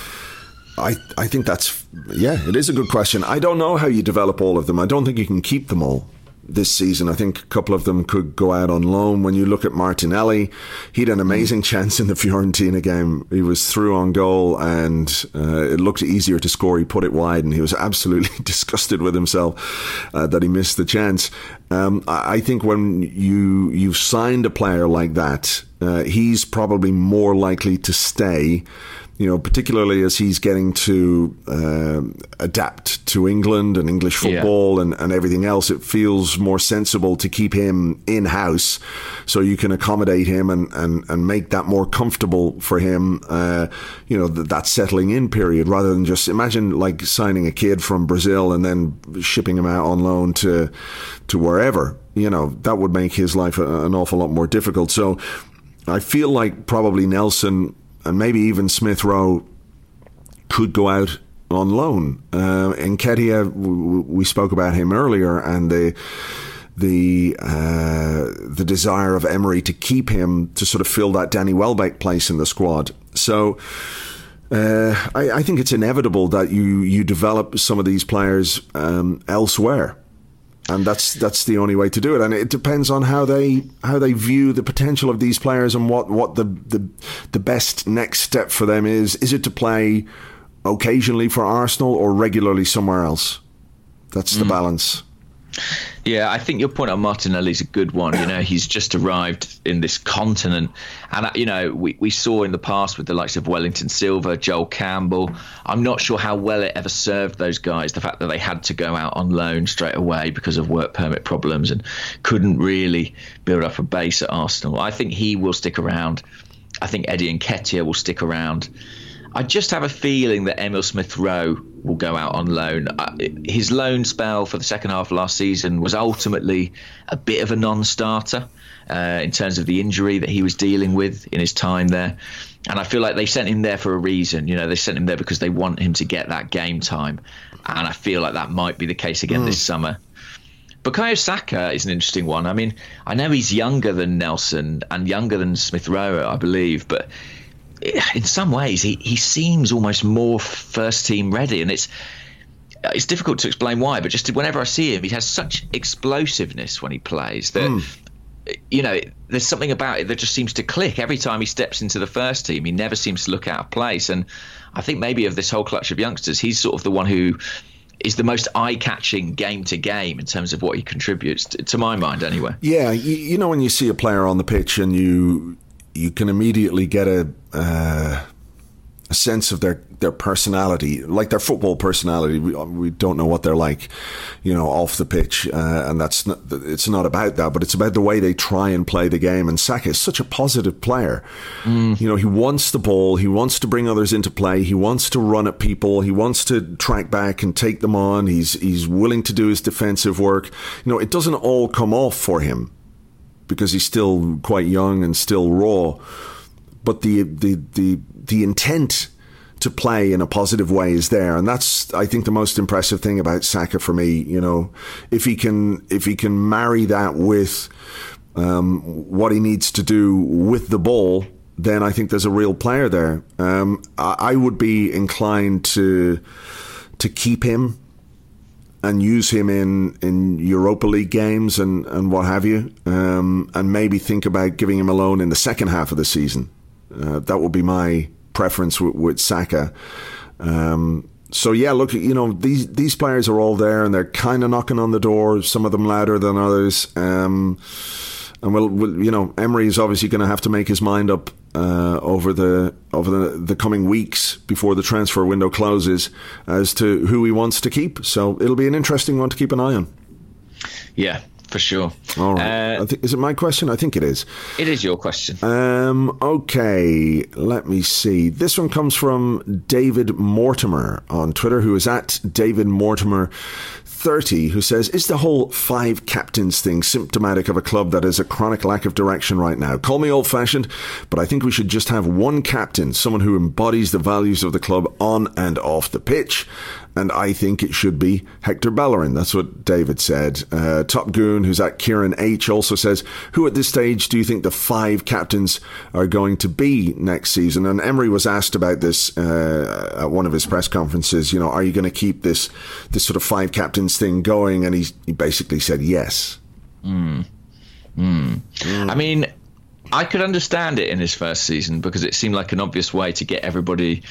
I, I think that's yeah, it is a good question. I don't know how you develop all of them. I don't think you can keep them all this season. I think a couple of them could go out on loan. When you look at Martinelli, he had an amazing (laughs) chance in the Fiorentina game. He was through on goal and uh, it looked easier to score. He put it wide and he was (laughs) absolutely (laughs) disgusted with himself uh, that he missed the chance. Um, I think when you you've signed a player like that, uh, he's probably more likely to stay you know, particularly as he's getting to uh, adapt to England and English football yeah. and, and everything else, it feels more sensible to keep him in house so you can accommodate him and, and, and make that more comfortable for him, uh, you know, th- that settling in period rather than just imagine like signing a kid from Brazil and then shipping him out on loan to, to wherever. You know, that would make his life a, an awful lot more difficult. So I feel like probably Nelson and maybe even Smith Rowe could go out on loan. Uh, Nketiah, we spoke about him earlier, and the the uh, the desire of Emery to keep him to sort of fill that Danny Welbeck place in the squad. So. Uh, I, I, think it's inevitable that you, you develop some of these players um, elsewhere and that's that's the only way to do it. And it depends on how they how they view the potential of these players and what what the the, the best next step for them is. Is it to play occasionally for Arsenal or regularly somewhere else? That's the mm. balance. Yeah, I think your point on Martinelli is a good one. You know, he's just arrived in this continent, and uh, you know, we, we saw in the past with the likes of Wellington Silva, Joel Campbell. I'm not sure how well it ever served those guys. The fact that they had to go out on loan straight away because of work permit problems and couldn't really build up a base at Arsenal. I think he will stick around. I think Eddie Nketiah will stick around. I just have a feeling that Emil Smith Rowe will go out on loan. Uh, his loan spell for the second half of last season was ultimately a bit of a non starter uh, in terms of the injury that he was dealing with in his time there. And I feel like they sent him there for a reason. You know, they sent him there because they want him to get that game time. And I feel like that might be the case again mm. this summer. Bukayo Saka is an interesting one. I mean, I know he's younger than Nelson and younger than Smith Rowe, I believe, but in some ways, he, he seems almost more first team ready, and it's it's difficult to explain why. But just whenever I see him, he has such explosiveness when he plays that. Mm. You know, there's something about it that just seems to click every time he steps into the first team. He never seems to look out of place, and I think maybe of this whole clutch of youngsters, he's sort of the one who is the most eye-catching game to game in terms of what he contributes to, to my mind anyway yeah you, you, know when you see a player on the pitch and you you can immediately get a uh, a sense of their their personality, like their football personality. We, we don't know what they're like, you know, off the pitch, uh, and that's not, it's not about that, but it's about the way they try and play the game. And Saka is such a positive player. Mm. You know, he wants the ball, he wants to bring others into play, he wants to run at people, he wants to track back and take them on. He's he's willing to do his defensive work. You know, it doesn't all come off for him because he's still quite young and still raw. But the the the the intent to play in a positive way is there, and that's I think the most impressive thing about Saka for me. You know, if he can if he can marry that with um, what he needs to do with the ball, then I think there's a real player there. Um, I, I would be inclined to to keep him and use him in, in Europa League games and, and what have you, um, and maybe think about giving him a loan in the second half of the season. Uh, that would be my preference with, with Saka. Um, so yeah, look, you know these these players are all there and they're kind of knocking on the door. Some of them louder than others. Um, and we'll, we'll, you know, Emery is obviously going to have to make his mind up uh, over the over the, the coming weeks before the transfer window closes as to who he wants to keep. So it'll be an interesting one to keep an eye on. Yeah, for sure. All right. Uh, is it my question? I think it is. It is your question. Um, okay, let me see. This one comes from David Mortimer on Twitter, who is at David Mortimer 30 who says, Is the whole five captains thing symptomatic of a club that has a chronic lack of direction right now? Call me old fashioned, but I think we should just have one captain, someone who embodies the values of the club on and off the pitch and I think it should be Hector Bellerin. That's what David said. Uh, Top Goon, who's at Kieran H, also says, Who at this stage do you think the five captains are going to be next season? And Emery was asked about this uh, at one of his press conferences. You know, are you going to keep this this sort of five captains thing going? And he, he basically said yes. Mm. Mm. Mm. I mean, I could understand it in his first season because it seemed like an obvious way to get everybody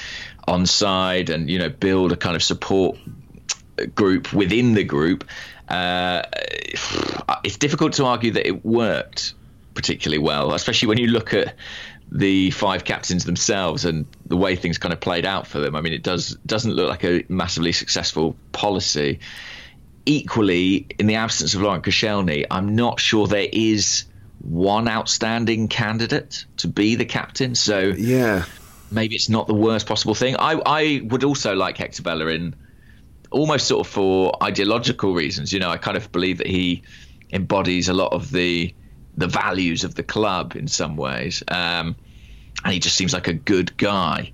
on side and you know build a kind of support group within the group. Uh, it's difficult to argue that it worked particularly well, especially when you look at the five captains themselves and the way things kind of played out for them. I mean, it does doesn't look like a massively successful policy. Equally, in the absence of Laurent Koscielny, I'm not sure there is one outstanding candidate to be the captain. So yeah, maybe it's not the worst possible thing. I I would also like Hector Bellerin, almost sort of for ideological reasons. You know, I kind of believe that he embodies a lot of the the values of the club in some ways, um, and he just seems like a good guy.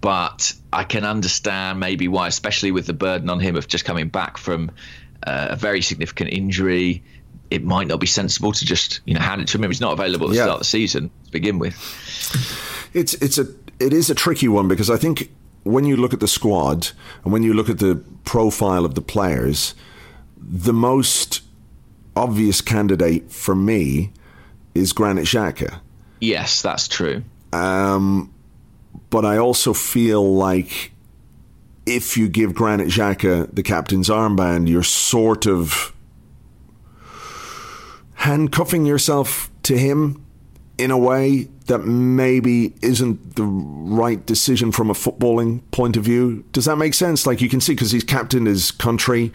But I can understand maybe why, especially with the burden on him of just coming back from uh, a very significant injury, it might not be sensible to just you know hand it to him. He's not available at the yeah. start of the season to begin with. It's it's a it is a tricky one because I think when you look at the squad and when you look at the profile of the players, the most obvious candidate for me is Granit Xhaka. Yes, that's true. Um, but I also feel like if you give Granit Xhaka the captain's armband, you're sort of handcuffing yourself to him in a way that maybe isn't the right decision from a footballing point of view. Does that make sense? Like you can see, because he's captain his country,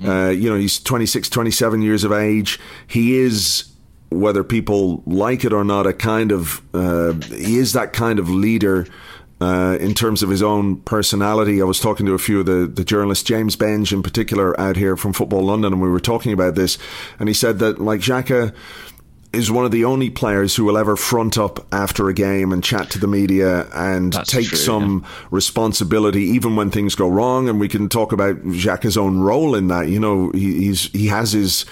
mm. uh, you know, he's 26, 27 years of age. He is, whether people like it or not, a kind of, uh, he is that kind of leader. Uh, in terms of his own personality, I was talking to a few of the, the journalists, James Benge in particular, out here from Football London, and we were talking about this. And he said that, like, Xhaka is one of the only players who will ever front up after a game and chat to the media and That's take true, some yeah. responsibility, even when things go wrong. And we can talk about Xhaka's own role in that. You know, he, he's he has his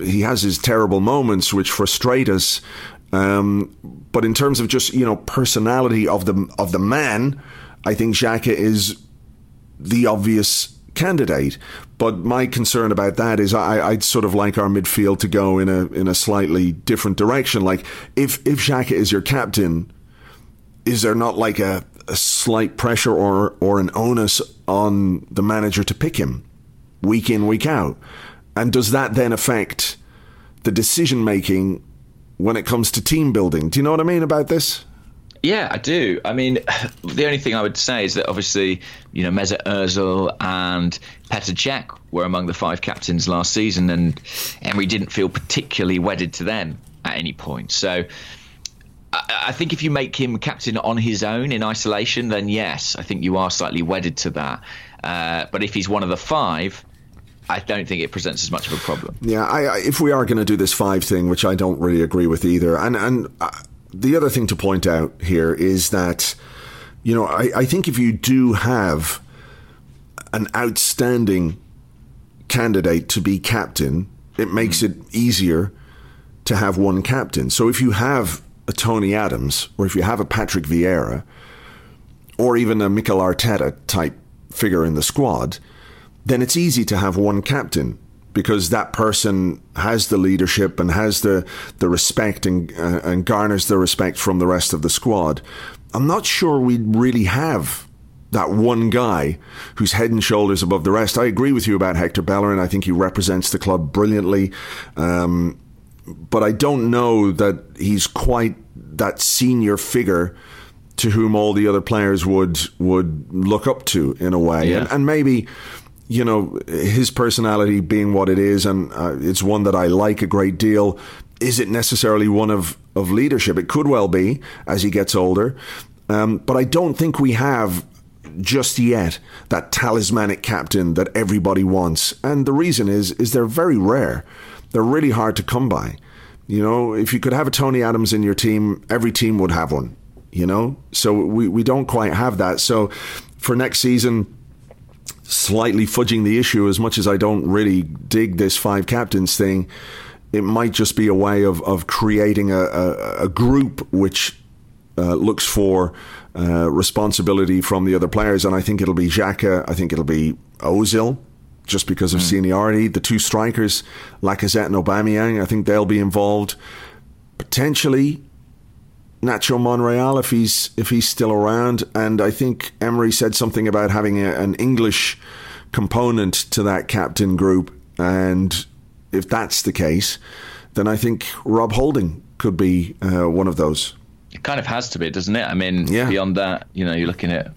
he has his terrible moments which frustrate us. Um, but in terms of just you know personality of the of the man, I think Xhaka is the obvious candidate. But my concern about that is I, would sort of like our midfield to go in a in a slightly different direction. Like if if Xhaka is your captain, is there not like a, a slight pressure or or an onus on the manager to pick him week in week out? And does that then affect the decision making when it comes to team building? Do you know what I mean about this? Yeah, I do. I mean, (sighs) the only thing I would say is that obviously, you know, Mesut Ozil and Petr Cech were among the five captains last season, and Emery didn't feel particularly wedded to them at any point. So I, think if you make him captain on his own in isolation, then yes, I think you are slightly wedded to that. Uh, but if he's one of the five, I don't think it presents as much of a problem. Yeah, I, I, if we are going to do this five thing, which I don't really agree with either, and and. Uh, the other thing to point out here is that, you know, I, I think if you do have an outstanding candidate to be captain, it makes it easier to have one captain. So if you have a Tony Adams, or if you have a Patrick Vieira, or even a Mikel Arteta type figure in the squad, then it's easy to have one captain because that person has the leadership and has the the respect and uh, and garners the respect from the rest of the squad. I'm not sure we really have that one guy who's head and shoulders above the rest. I agree with you about Hector Bellerin. I think he represents the club brilliantly. Um, but I don't know that he's quite that senior figure to whom all the other players would would look up to in a way. Yeah. And, and maybe you know, his personality being what it is, and uh, it's one that I like a great deal. Is it necessarily one of, of leadership? It could well be as he gets older. Um, but I don't think we have just yet that talismanic captain that everybody wants. And the reason is is they're very rare. They're really hard to come by. You know, if you could have a Tony Adams in your team, every team would have one. You know, so we, we don't quite have that. So for next season, slightly fudging the issue as much as I don't really dig this five captains thing. It might just be a way of, of creating a, a, a group which uh, looks for uh, responsibility from the other players. And I think it'll be Xhaka, I think it'll be Ozil, just because of mm. seniority. The two strikers, Lacazette and Aubameyang, I think they'll be involved. Potentially Nacho Monreal if he's if he's still around. And I think Emery said something about having a, an English component to that captain group. And if that's the case, then I think Rob Holding could be uh, one of those. It kind of has to be, doesn't it? I mean, yeah. beyond that, you know, you're looking at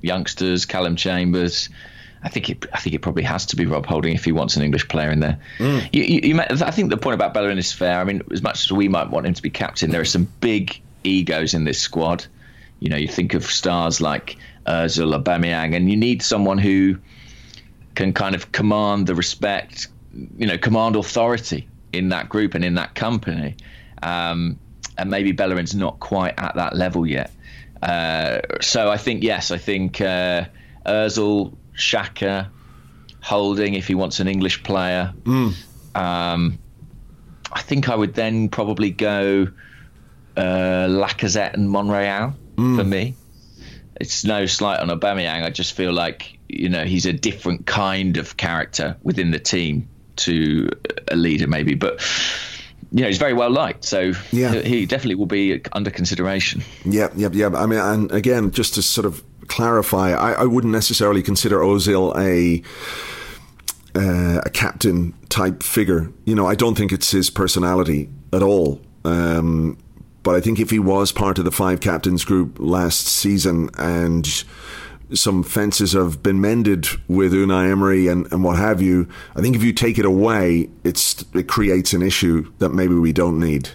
youngsters, Callum Chambers. I think it. I think it probably has to be Rob Holding if he wants an English player in there. Mm. You, you, you, I think the point about Bellerin is fair. I mean, as much as we might want him to be captain, there are some big egos in this squad. You know, you think of stars like Özil, Aubameyang, and you need someone who can kind of command the respect. You know, command authority in that group and in that company. Um, and maybe Bellerin's not quite at that level yet. Uh, so I think yes, I think uh, Özil Xhaka, Holding if he wants an English player. Mm. Um, I think I would then probably go uh, Lacazette and Monreal mm. for me. It's no slight on Aubameyang. I just feel like you know he's a different kind of character within the team to a leader, maybe, but you know, he's very well liked, so yeah. he definitely will be under consideration. Yeah, yeah, yeah. I mean, and again, just to sort of clarify, I, I wouldn't necessarily consider Ozil a uh, a captain type figure. You know, I don't think it's his personality at all. Um, but I think if he was part of the five captains group last season and some fences have been mended with Unai Emery and, and what have you, I think if you take it away, it's it creates an issue that maybe we don't need.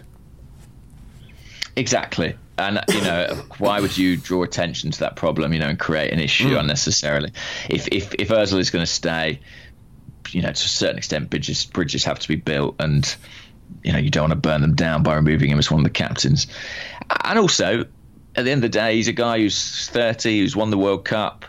Exactly. And you know, (laughs) why would you draw attention to that problem, you know, and create an issue mm. unnecessarily? If if if Özil is going to stay, you know, to a certain extent, bridges bridges have to be built, and you know, you don't want to burn them down by removing him as one of the captains. And also, at the end of the day, he's a guy who's 30, who's won the World Cup,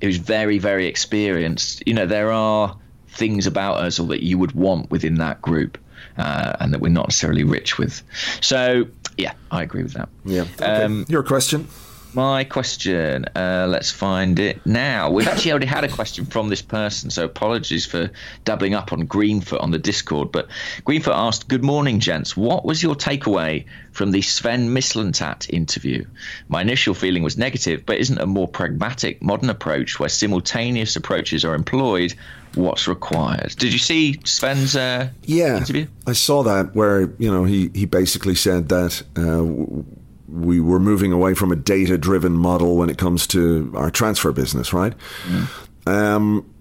who's very, very experienced. You know, there are things about Özil that you would want within that group. Uh, and that we're not necessarily rich with. So yeah, I agree with that. Yeah. Okay. Um, Your question. My question. Uh, let's find it now. We've actually already had a question from this person, so apologies for doubling up on Greenfoot on the Discord. But Greenfoot asked, "Good morning, gents. What was your takeaway from the Sven Mislintat interview? My initial feeling was negative, but isn't a more pragmatic, modern approach where simultaneous approaches are employed what's required. Did you see Sven's uh, yeah, interview? I saw that where you know he he basically said that. Uh, we were moving away from a data driven model when it comes to our transfer business, right? Mm. Um,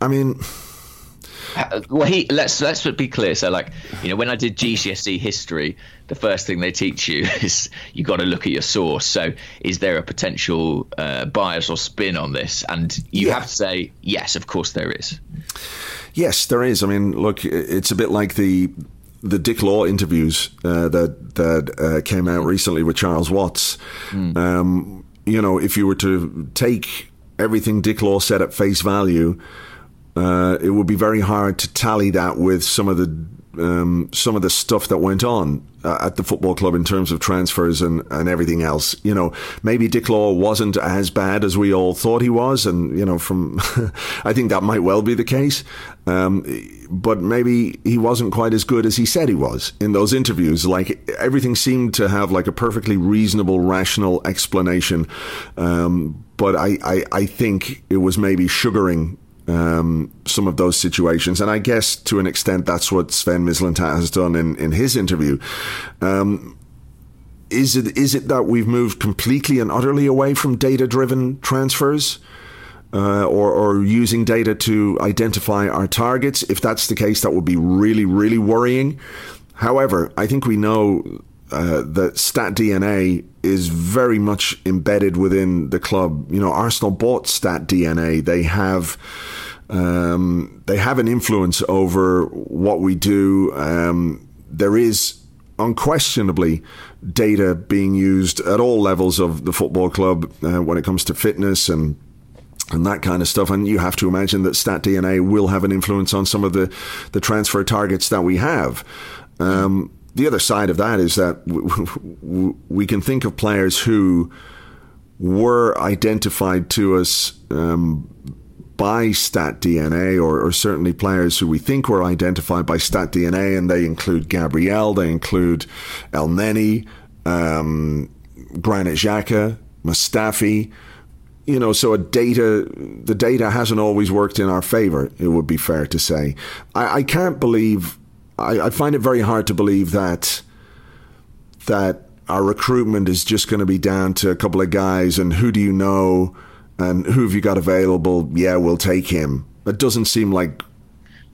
I mean, uh, well, he let's let's be clear. So, like, you know, when I did GCSE history, the first thing they teach you (laughs) is you got to look at your source. So, is there a potential uh, bias or spin on this? And you yeah. have to say yes, of course there is. Yes, there is. I mean, look, it's a bit like the the Dick Law interviews uh, that that uh, came out recently with Charles Watts. Mm. Um, you know, if you were to take everything Dick Law said at face value, uh, it would be very hard to tally that with some of the um, some of the stuff that went on uh, at the football club in terms of transfers and, and everything else. You know, maybe Dick Law wasn't as bad as we all thought he was, and you know, from (laughs) I think that might well be the case. Um, but maybe he wasn't quite as good as he said he was in those interviews. Like everything seemed to have like a perfectly reasonable, rational explanation. Um, but I, I, I think it was maybe sugaring um, some of those situations. And I guess to an extent, that's what Sven Mislintat has done in, in his interview. Um, is it is it that we've moved completely and utterly away from data driven transfers? uh, or, or using data to identify our targets. If that's the case, that would be really, really worrying. However, I think we know uh, that Stat DNA is very much embedded within the club. You know, Arsenal bought Stat DNA. They have um, they have an influence over what we do. Um, there is unquestionably data being used at all levels of the football club uh, when it comes to fitness and and that kind of stuff. And you have to imagine that Stat DNA will have an influence on some of the, the transfer targets that we have. Um, the other side of that is that we can think of players who were identified to us um, by Stat DNA, or, or, certainly players who we think were identified by Stat DNA, and they include Gabriel, they include Elneny, um, Granit Xhaka, Mustafi you know, so a data, the data hasn't always worked in our favor. It would be fair to say. I, I can't believe. I, I, find it very hard to believe that that our recruitment is just going to be down to a couple of guys and who do you know and who have you got available? Yeah, we'll take him. It doesn't seem like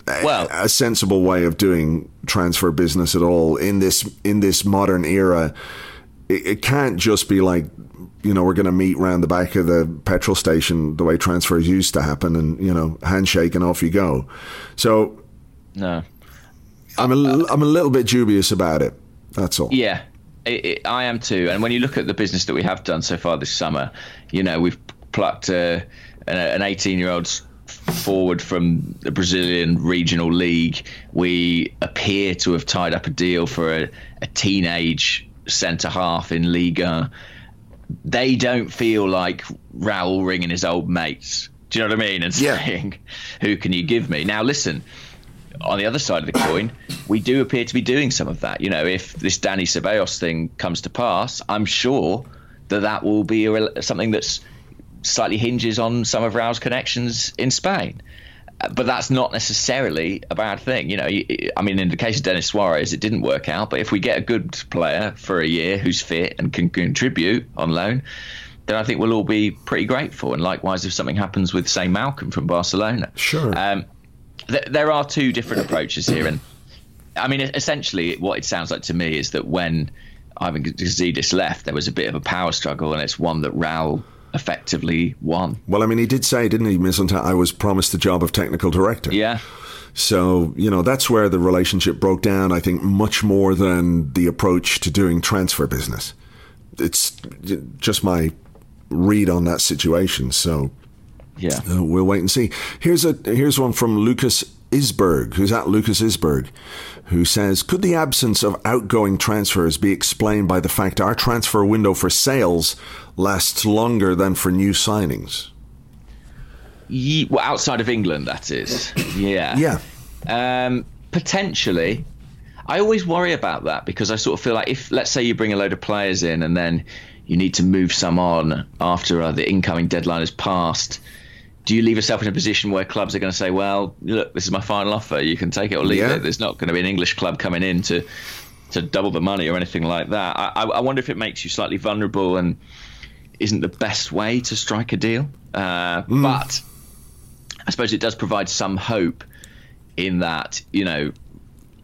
well, a, a sensible way of doing transfer business at all in this in this modern era. It, it can't just be like you know, we're going to meet round the back of the petrol station the way transfers used to happen and, you know, handshake and off you go. So, no. I'm a, I'm a little bit dubious about it. That's all. Yeah, it, it, I am too. And when you look at the business that we have done so far this summer, you know, we've plucked uh, an 18 year old forward from the Brazilian regional league. We appear to have tied up a deal for a, a teenage centre half in Liga they don't feel like Raul ringing his old mates. Do you know what I mean? And saying, yeah. "Who can you give me?" Now, listen. On the other side of the coin, we do appear to be doing some of that. You know, if this Dani Ceballos thing comes to pass, I'm sure that that will be a, something that's slightly hinges on some of Raul's connections in Spain but that's not necessarily a bad thing. You know, I mean, in the case of Denis Suarez, it didn't work out. But if we get a good player for a year who's fit and can contribute on loan, then I think we'll all be pretty grateful. And likewise, if something happens with, say, Malcolm from Barcelona, sure. Um, th- there are two different approaches here, and I mean, essentially, what it sounds like to me is that when Ivan Gazidis left, there was a bit of a power struggle, and it's one that Raul effectively won. Well, I mean, he did say, didn't he, Mislintat, I was promised the job of technical director. Yeah. So, you know, that's where the relationship broke down, I think, much more than the approach to doing transfer business. It's just my read on that situation. So, yeah, uh, we'll wait and see. Here's a here's one from Lucas Isberg, who's at Lucas Isberg, who says, Could the absence of outgoing transfers be explained by the fact our transfer window for sales lasts longer than for new signings? Ye- well, outside of England, that is. Yeah. Yeah. Um, potentially. I always worry about that because I sort of feel like if, let's say, you bring a load of players in and then you need to move some on after uh, the incoming deadline has passed do you leave yourself in a position where clubs are going to say, well, look, this is my final offer. You can take it or leave yeah. it. There's not going to be an English club coming in to to double the money or anything like that. I, I wonder if it makes you slightly vulnerable and isn't the best way to strike a deal. Uh, mm. But I suppose it does provide some hope in that, you know,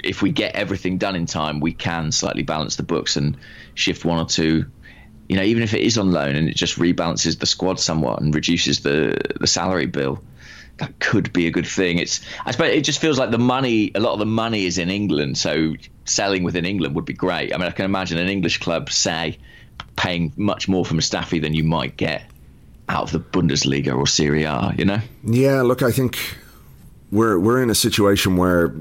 if we get everything done in time, we can slightly balance the books and shift one or two you know, even if it is on loan and it just rebalances the squad somewhat and reduces the the salary bill, that could be a good thing. It's I suppose it just feels like the money, a lot of the money is in England, so selling within England would be great. I mean, I can imagine an English club say paying much more for Mustafi than you might get out of the Bundesliga or Serie A. You know? Yeah. Look, I think we're we're in a situation where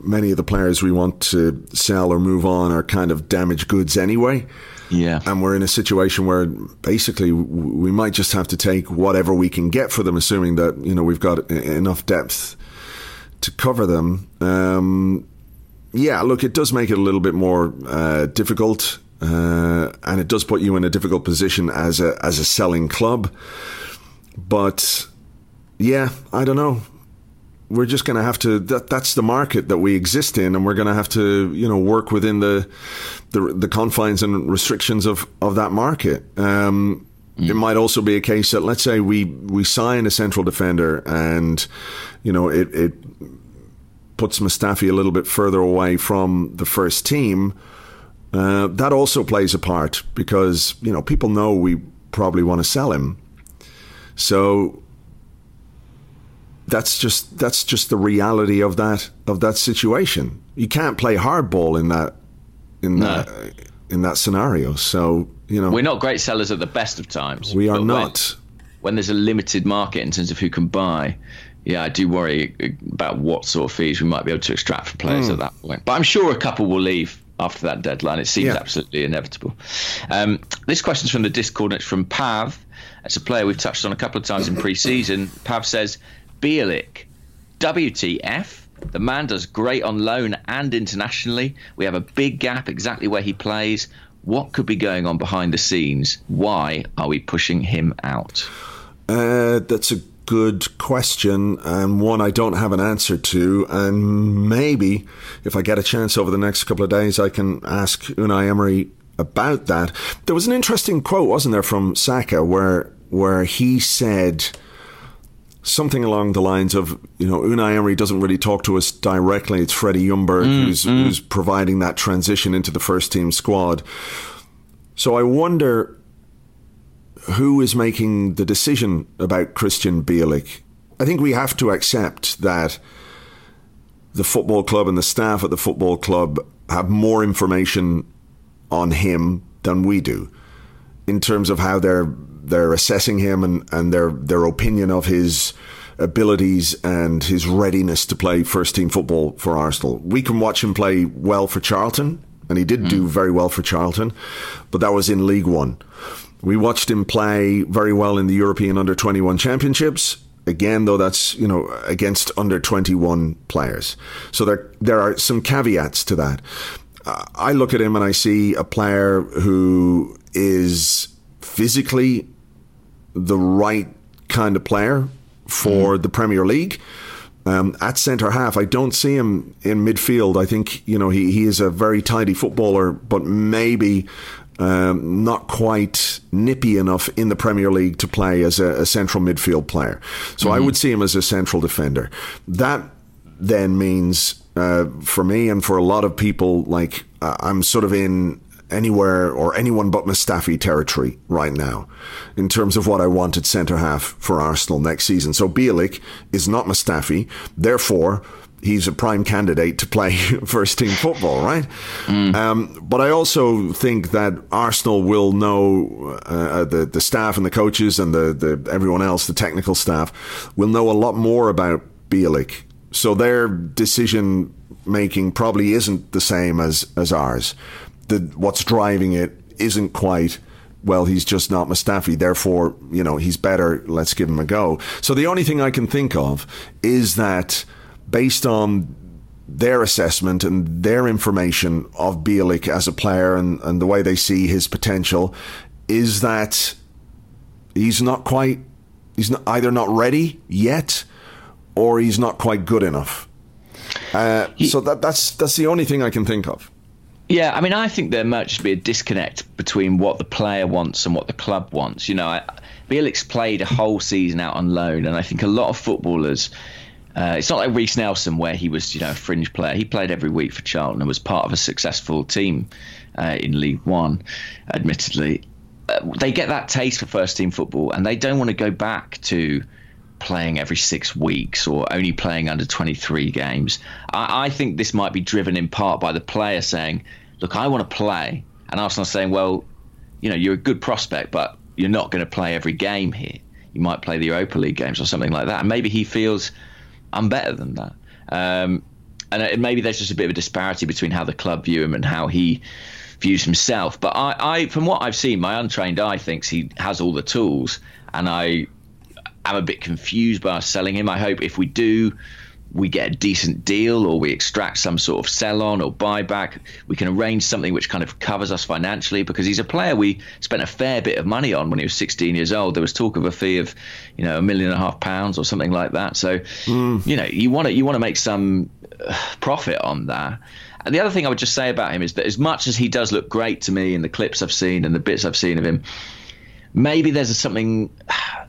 many of the players we want to sell or move on are kind of damaged goods anyway. Yeah. And we're in a situation where basically we might just have to take whatever we can get for them, assuming that, you know, we've got enough depth to cover them. Um, yeah, look, it does make it a little bit more uh, difficult, uh, and it does put you in a difficult position as a as a selling club. But yeah, I don't know we're just going to have to that that's the market that we exist in and we're going to have to you know work within the the, the confines and restrictions of of that market um, Mm. It might also be a case that let's say we we sign a central defender and you know it it puts Mustafi a little bit further away from the first team. Uh, that also plays a part because you know people know we probably want to sell him. So that's just that's just the reality of that of that situation. You can't play hardball in that in no. that in that scenario. So you know, we're not great sellers at the best of times. We are not. When, when there's a limited market in terms of who can buy, yeah, I do worry about what sort of fees we might be able to extract from players mm. at that point. But I'm sure a couple will leave after that deadline. It seems yeah. absolutely inevitable. Um, this question's from the Discord. It's from Pav. It's a player we've touched on a couple of times in (laughs) pre-season. Pav says, Bielik, WTF? The man does great on loan and internationally. We have a big gap exactly where he plays. What could be going on behind the scenes? Why are we pushing him out? Uh, that's a good question and one I don't have an answer to. And maybe if I get a chance over the next couple of days, I can ask Unai Emery about that. There was an interesting quote, wasn't there, from Saka, where where he said something along the lines of, you know, Unai Emery doesn't really talk to us directly. It's Freddie Ljungberg mm, who's, mm. who's providing that transition into the first team squad. So I wonder who is making the decision about Krystian Bielik? I think we have to accept that the football club and the staff at the football club have more information on him than we do in terms of how they're they're assessing him and, and their their opinion of his abilities and his readiness to play first team football for Arsenal. We can watch him play well for Charlton, and he did mm. do very well for Charlton, but that was in League One. We watched him play very well in the European Under 21 Championships. Again, though, that's you know against under 21 players. So there there are some caveats to that. Uh, I look at him and I see a player who is physically the right kind of player for mm. the Premier League. Um, at centre half, I don't see him in midfield. I think you know he, he is a very tidy footballer, but maybe um, not quite nippy enough in the Premier League to play as a, a central midfield player. So mm-hmm. I would see him as a central defender. That then means uh, for me and for a lot of people, like uh, I'm sort of in anywhere or anyone but Mustafi territory right now in terms of what I wanted centre half for Arsenal next season. So Bielik is not Mustafi, therefore he's a prime candidate to play (laughs) first team football, right? Mm. Um, but I also think that Arsenal will know uh, the the staff and the coaches and the, the everyone else, the technical staff, will know a lot more about Bielik. So their decision making probably isn't the same as as ours. The what's driving it isn't quite well, he's just not Mustafi, therefore, you know, he's better, let's give him a go. So the only thing I can think of is that based on their assessment and their information of Bielik as a player and, and the way they see his potential is that he's not quite he's not, either not ready yet or he's not quite good enough. Uh, so that that's that's the only thing I can think of. Yeah, I mean, I think there might just be a disconnect between what the player wants and what the club wants. You know, I, Bielik's played a whole season out on loan, and I think a lot of footballers uh, it's not like Reiss Nelson, where he was, you know, a fringe player. He played every week for Charlton and was part of a successful team uh, in League One, admittedly. Uh, they get that taste for first team football, and they don't want to go back to playing every six weeks or only playing under 23 games. I, I think this might be driven in part by the player saying, "Look, I want to play," and Arsenal saying, "Well, you know, you're a good prospect, but you're not going to play every game here. You might play the Europa League games or something like that." And maybe he feels I'm better than that. Um, and maybe there's just a bit of a disparity between how the club view him and how he views himself. But I, I, from what I've seen, my untrained eye thinks he has all the tools, and I am a bit confused by selling him. I hope if we do we get a decent deal or we extract some sort of sell on or buyback. We can arrange something which kind of covers us financially because he's a player we spent a fair bit of money on when he was 16 years old. There was talk of a fee of, you know, a million and a half pounds or something like that. So, mm. you know, you want to you want to make some uh, profit on that. And the other thing I would just say about him is that as much as he does look great to me in the clips I've seen and the bits I've seen of him, maybe there's a, something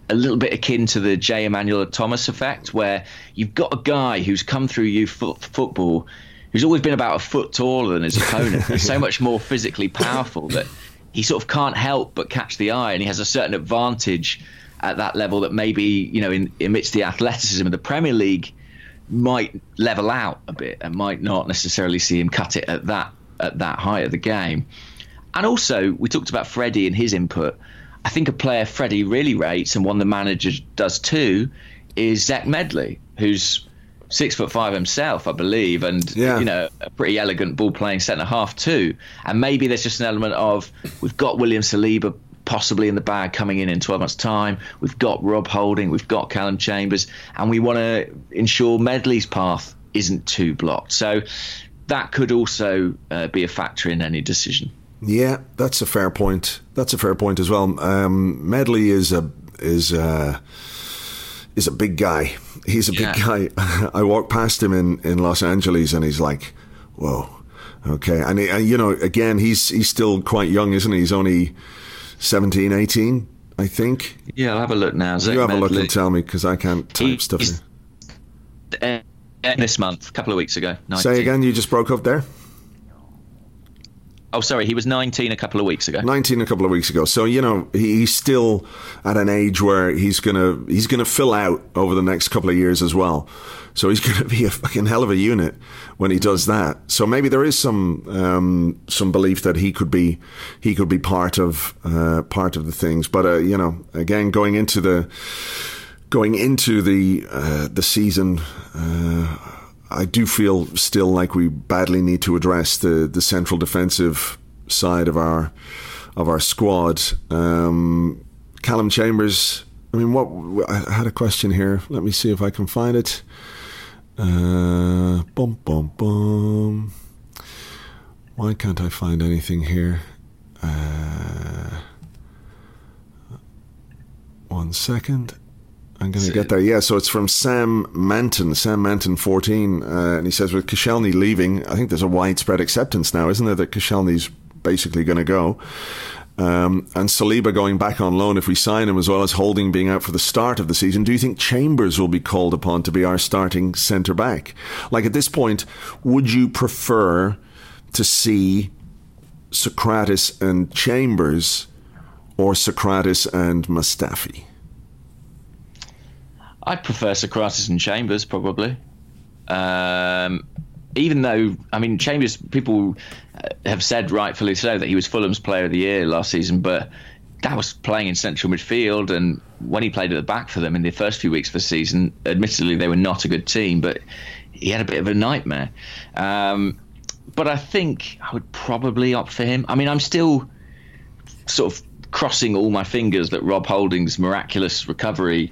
a little bit akin to the Jay Emmanuel-Thomas effect, where you've got a guy who's come through youth football, who's always been about a foot taller than his opponent. He's so (laughs) much more physically powerful that he sort of can't help but catch the eye, and he has a certain advantage at that level that maybe you know in, amidst the athleticism of the Premier League might level out a bit and might not necessarily see him cut it at that at that height of the game. And also, we talked about Freddie and his input. I think a player Freddie really rates, and one the manager does too, is Zach Medley, who's six foot five himself, I believe, and yeah. you know a pretty elegant ball playing centre half too. And maybe there's just an element of we've got William Saliba possibly in the bag coming in in 12 months' time. We've got Rob Holding, we've got Callum Chambers, and we want to ensure Medley's path isn't too blocked. So that could also uh, be a factor in any decision. Yeah, that's a fair point. That's a fair point as well. Um, Medley is a is a, is a big guy. He's a big guy. (laughs) I walked past him in, in Los Angeles, and he's like, "Whoa, okay." And, he, and you know, again, he's he's still quite young, isn't he? He's only 17, 18, I think. Yeah, I'll have a look now. you have Medley. a look and tell me because I can't type he, stuff. Uh, this month, a couple of weeks ago. 19. Say again, you just broke up there. Oh, sorry, he was 19 a couple of weeks ago. 19 a couple of weeks ago. So you know he's still at an age where he's gonna he's gonna fill out over the next couple of years as well. So he's (laughs) gonna be a fucking hell of a unit when he does that. So maybe there is some um, some belief that he could be he could be part of uh, part of the things. But uh, you know, again, going into the going into the uh, the season. Uh, I do feel still like we badly need to address the, the central defensive side of our of our squad. Um, Callum Chambers. I mean, what I had a question here. Let me see if I can find it. Uh, bum bum bum. Why can't I find anything here? Uh, one second. I'm going to get there. Yeah, so it's from Sam Manton, Sam Manton 14. Uh, and he says, with Koscielny leaving, I think there's a widespread acceptance now, isn't there, that Koscielny's basically going to go. Um, and Saliba going back on loan if we sign him, as well as Holding being out for the start of the season. Do you think Chambers will be called upon to be our starting centre back? Like at this point, would you prefer to see Sokratis and Chambers or Sokratis and Mustafi? I prefer Sokratis and Chambers probably. Um, even though I mean Chambers, people have said rightfully so that he was Fulham's Player of the Year last season, but that was playing in central midfield, and when he played at the back for them in the first few weeks of the season, admittedly they were not a good team, but he had a bit of a nightmare. Um, but I think I would probably opt for him. I mean, I'm still sort of crossing all my fingers that Rob Holding's miraculous recovery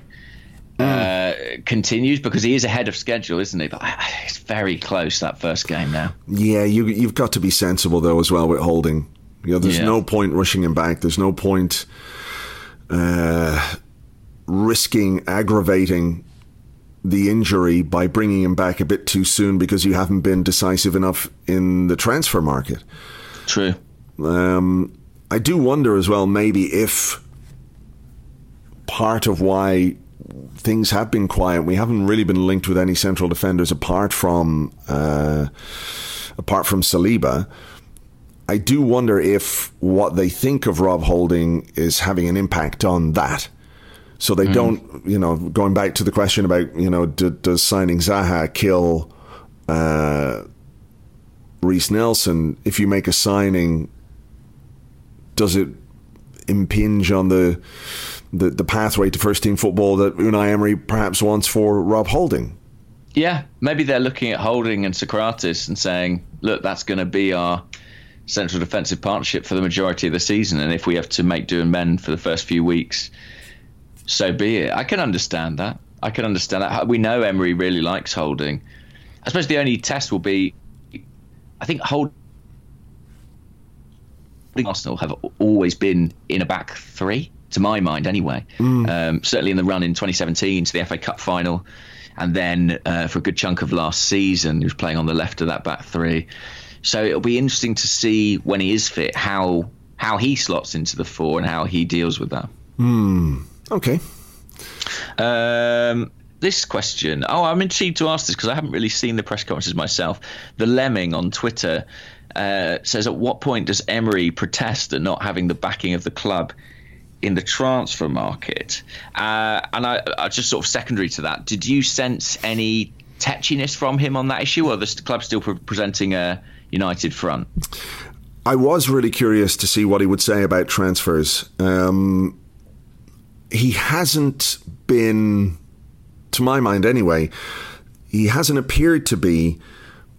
uh, continues because he is ahead of schedule, isn't he? But it's very close that first game now. Yeah, you you've got to be sensible though as well with Holding. You know, there's yeah. no point rushing him back. There's no point uh, risking aggravating the injury by bringing him back a bit too soon because you haven't been decisive enough in the transfer market. True. Um, I do wonder as well, maybe if part of why things have been quiet. We haven't really been linked with any central defenders apart from uh, apart from Saliba. I do wonder if what they think of Rob Holding is having an impact on that. So they mm. don't, you know, going back to the question about, you know, do, does signing Zaha kill uh, Reiss Nelson? If you make a signing, does it impinge on the the, the pathway to first team football that Unai Emery perhaps wants for Rob Holding. Yeah, maybe they're looking at Holding and Sokratis and saying, look, that's going to be our central defensive partnership for the majority of the season. And if we have to make do and mend for the first few weeks, so be it. I can understand that. I can understand that. We know Emery really likes Holding. I suppose the only test will be, I think Holding Arsenal have always been in a back three to my mind anyway. Mm. Um, certainly in the run in 2017 to the FA Cup final, and then uh, for a good chunk of last season, he was playing on the left of that back three. So it'll be interesting to see when he is fit how how he slots into the four and how he deals with that. Hmm. Okay. Um, this question. Oh, I'm intrigued to ask this because I haven't really seen the press conferences myself. The Lemming on Twitter uh, says, "At what point does Emery protest at not having the backing of the club in the transfer market?" Uh, and I, I just sort of secondary to that. Did you sense any tetchiness from him on that issue, or the club still pre- presenting a united front? I was really curious to see what he would say about transfers. Um, he hasn't been, to my mind anyway, he hasn't appeared to be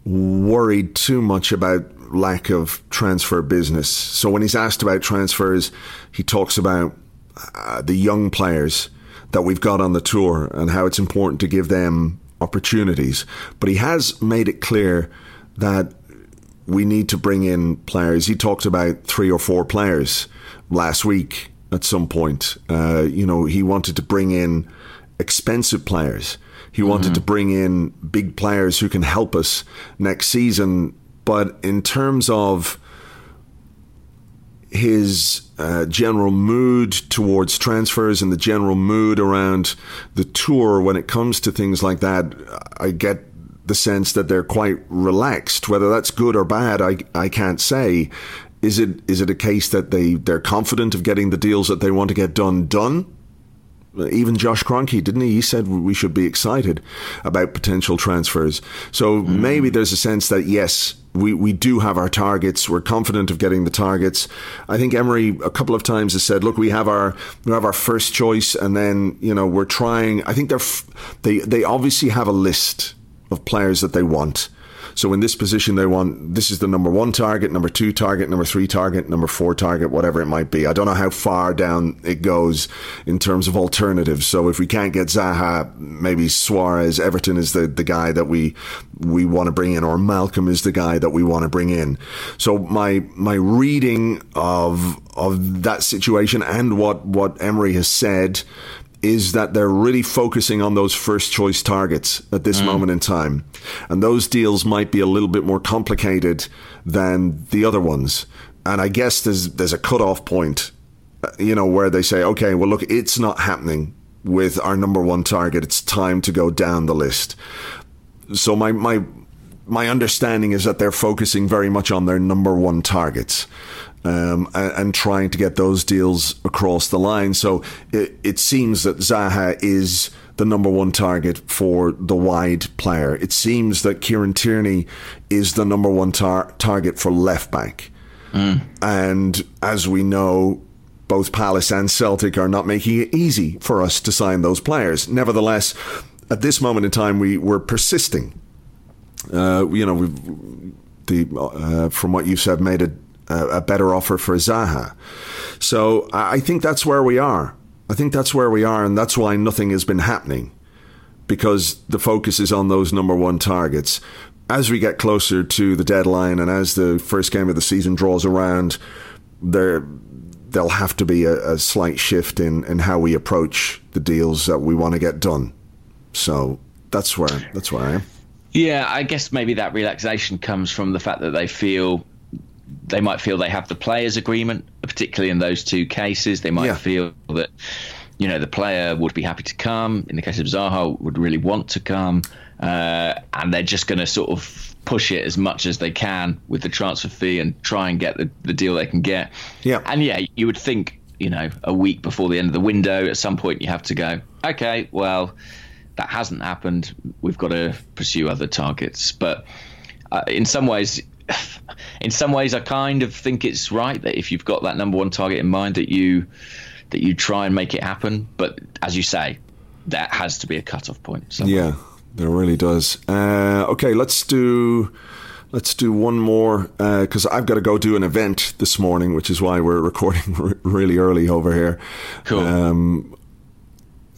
worried too much about lack of transfer business. So when he's asked about transfers, he talks about uh, the young players that we've got on the tour and how it's important to give them opportunities. But he has made it clear that we need to bring in players. He talked about three or four players last week at some point. Uh, you know, he wanted to bring in expensive players. He wanted mm-hmm. to bring in big players who can help us next season. But in terms of his uh, general mood towards transfers and the general mood around the tour when it comes to things like that, I get the sense that they're quite relaxed. Whether that's good or bad, I I can't say. Is it is it a case that they they're confident of getting the deals that they want to get done done? Even Josh Kroenke, didn't he? He said we should be excited about potential transfers. So mm. maybe there's a sense that yes, we, we do have our targets. We're confident of getting the targets. I think Emery a couple of times has said, "Look, we have our we have our first choice, and then you know we're trying." I think they're f- they they obviously have a list of players that they want. So in this position, they want this is the number one target, number two target, number three target, number four target, whatever it might be. I don't know how far down it goes in terms of alternatives. So if we can't get Zaha, maybe Suarez, Everton is the, the guy that we we want to bring in, or Malcolm is the guy that we want to bring in. So my my reading of of that situation and what what Emery has said is that they're really focusing on those first choice targets at this mm. moment in time. And those deals might be a little bit more complicated than the other ones. And I guess there's there's a cutoff point, uh, you know, where they say, okay, well, look, it's not happening with our number one target. It's time to go down the list. So my my my understanding is that they're focusing very much on their number one targets um, and, and, trying to get those deals across the line. So it, it seems that Zaha is the number one target for the wide player. It seems that Kieran Tierney is the number one tar- target for left back. Mm. And as we know, both Palace and Celtic are not making it easy for us to sign those players. Nevertheless, at this moment in time, we were persisting. Uh, you know, we've the uh, from what you said made it a, better offer for Zaha. So I think that's where we are. I think that's where we are, and that's why nothing has been happening because the focus is on those number one targets. As we get closer to the deadline and as the first game of the season draws around, there there'll have to be a, a slight shift in, in how we approach the deals that we want to get done. So that's where that's where I am. Yeah, I guess maybe that relaxation comes from the fact that they feel they might feel they have the players' agreement, particularly in those two cases. They might yeah. feel that you know the player would be happy to come. In the case of Zaha, would really want to come, uh, and they're just going to sort of push it as much as they can with the transfer fee and try and get the, the deal they can get. Yeah, and yeah, you would think you know a week before the end of the window, at some point you have to go. Okay, well that hasn't happened. We've got to pursue other targets, but. Uh, in some ways, (sighs) in some ways, I kind of think it's right that if you've got that number one target in mind, that you that you try and make it happen. But as you say, that has to be a cut-off point. Somewhere. Yeah, there really does. Uh, okay, let's do let's do one more because uh, I've got to go do an event this morning, which is why we're (laughs) recording r- really early over here. Cool. Um,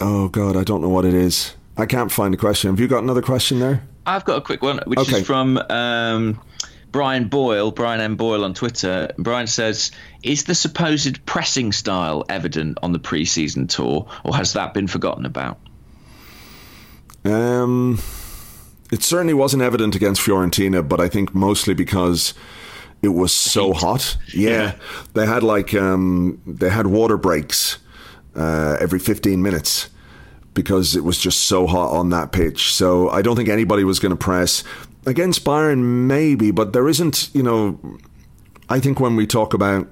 oh God, I don't know what it is. I can't find the question. Have you got another question there? I've got a quick one, which okay. is from. Um, Brian Boyle, Brian M. Boyle on Twitter, Brian says, Is the supposed pressing style evident on the preseason tour, or has that been forgotten about? Um, it certainly wasn't evident against Fiorentina, but I think mostly because it was so hot. Yeah, yeah. they had like um, they had water breaks uh, every 15 minutes because it was just so hot on that pitch. So I don't think anybody was going to press against Bayern, maybe, but there isn't. You know, I think when we talk about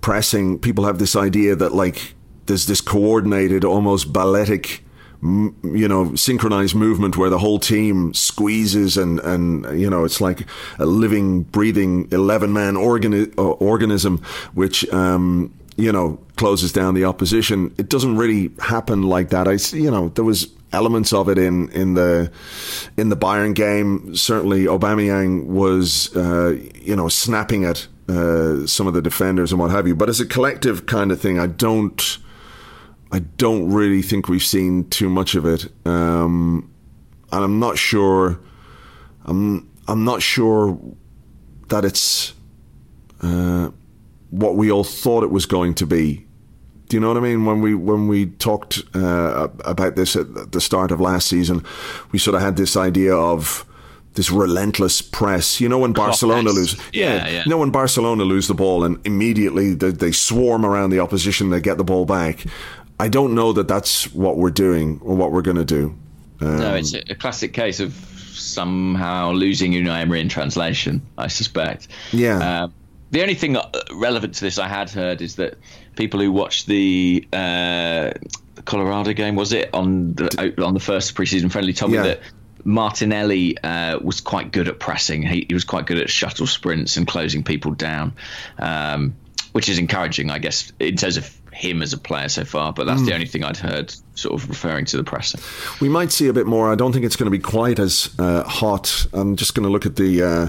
pressing, people have this idea that like there's this coordinated, almost balletic you know synchronized movement where the whole team squeezes and and you know it's like a living breathing 11 man organi- uh, organism which um, you know closes down the opposition. It doesn't really happen like that. I you know there was elements of it in in the in the Bayern game. Certainly Aubameyang was uh, you know snapping at uh, some of the defenders and what have you. But as a collective kind of thing i don't I don't really think we've seen too much of it, um, and I'm not sure. I'm I'm not sure that it's uh, what we all thought it was going to be. Do you know what I mean? When we when we talked uh, about this at the start of last season, we sort of had this idea of this relentless press. You know when Barcelona lose, yeah, yeah, yeah. You know when Barcelona lose the ball and immediately they, they swarm around the opposition, they get the ball back. I don't know that that's what we're doing or what we're going to do. Um, no, it's a, classic case of somehow losing Unai Emery in translation. I suspect. Yeah. Uh, the only thing uh, relevant to this I had heard is that people who watched the uh, Colorado game was it on the on the first preseason friendly told yeah. me that Martinelli uh, was quite good at pressing. He, he, was quite good at shuttle sprints and closing people down, um, which is encouraging, I guess, in terms of him as a player so far, but that's mm. the only thing I'd heard sort of referring to the pressing. We might see a bit more. I don't think it's going to be quite as uh, hot. I'm just going to look at the uh,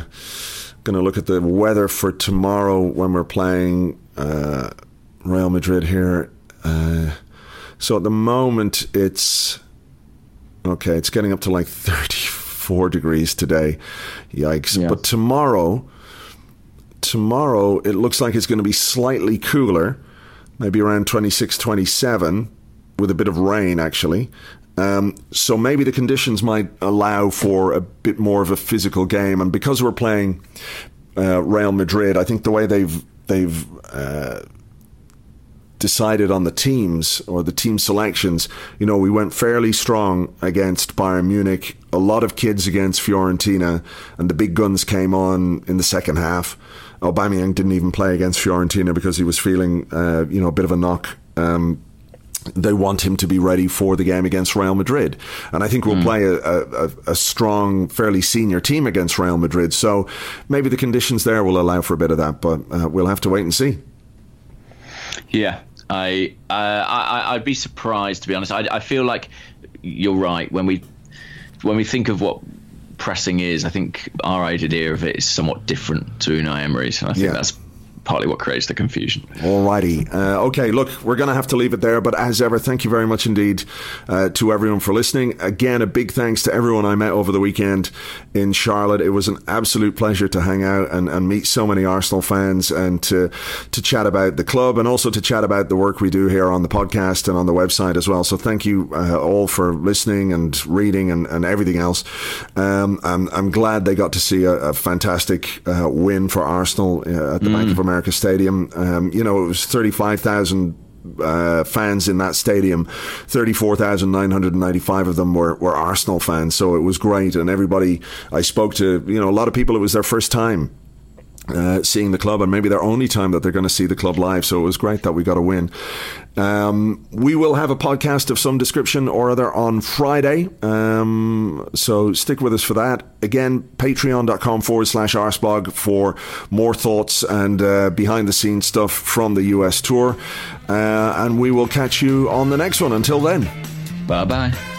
going to look at the weather for tomorrow when we're playing uh, Real Madrid here. Uh, so at the moment it's okay. It's getting up to like 34 degrees today. Yikes! Yes. But tomorrow. Tomorrow, it looks like it's going to be slightly cooler maybe around 26, 27, with a bit of rain actually. Um, so maybe the conditions might allow for a bit more of a physical game, and because we're playing uh, Real Madrid, I think the way they've they've uh, decided on the teams or the team selections, you know, we went fairly strong against Bayern Munich. A lot of kids against Fiorentina, and the big guns came on in the second half. Aubameyang didn't even play against Fiorentina because he was feeling, uh, you know, a bit of a knock. Um, they want him to be ready for the game against Real Madrid. And I think we'll mm. play a, a, a, strong, fairly senior team against Real Madrid. So maybe the conditions there will allow for a bit of that, but uh, we'll have to wait and see. Yeah, I, uh, I I'd be surprised to be honest. I, I feel like you're right when we when we think of what pressing is, I think our idea of it is somewhat different to Unai Emery's. And I think yeah. that's partly what creates the confusion. Alrighty. Uh, okay, look, we're going to have to leave it there. But as ever, thank you very much indeed uh, to everyone for listening. Again, a big thanks to everyone I met over the weekend in Charlotte. It was an absolute pleasure to hang out and, and meet so many Arsenal fans and to, to chat about the club and also to chat about the work we do here on the podcast and on the website as well. So thank you uh, all for listening and reading and, and everything else. Um, I'm, I'm glad they got to see a, a fantastic uh, win for Arsenal uh, at the mm. Bank of America America Stadium. Um, you know, it was 35,000 uh, fans in that stadium. 34,995 of them were, were Arsenal fans. So it was great. And everybody I spoke to, you know, a lot of people, it was their first time uh, seeing the club and maybe their only time that they're going to see the club live. So it was great that we got a win. Um, we will have a podcast of some description or other on Friday. Um, so stick with us for that. Again, patreon.com forward slash arseblog for more thoughts and uh, behind the scenes stuff from the US tour. Uh, and we will catch you on the next one. Until then, bye bye.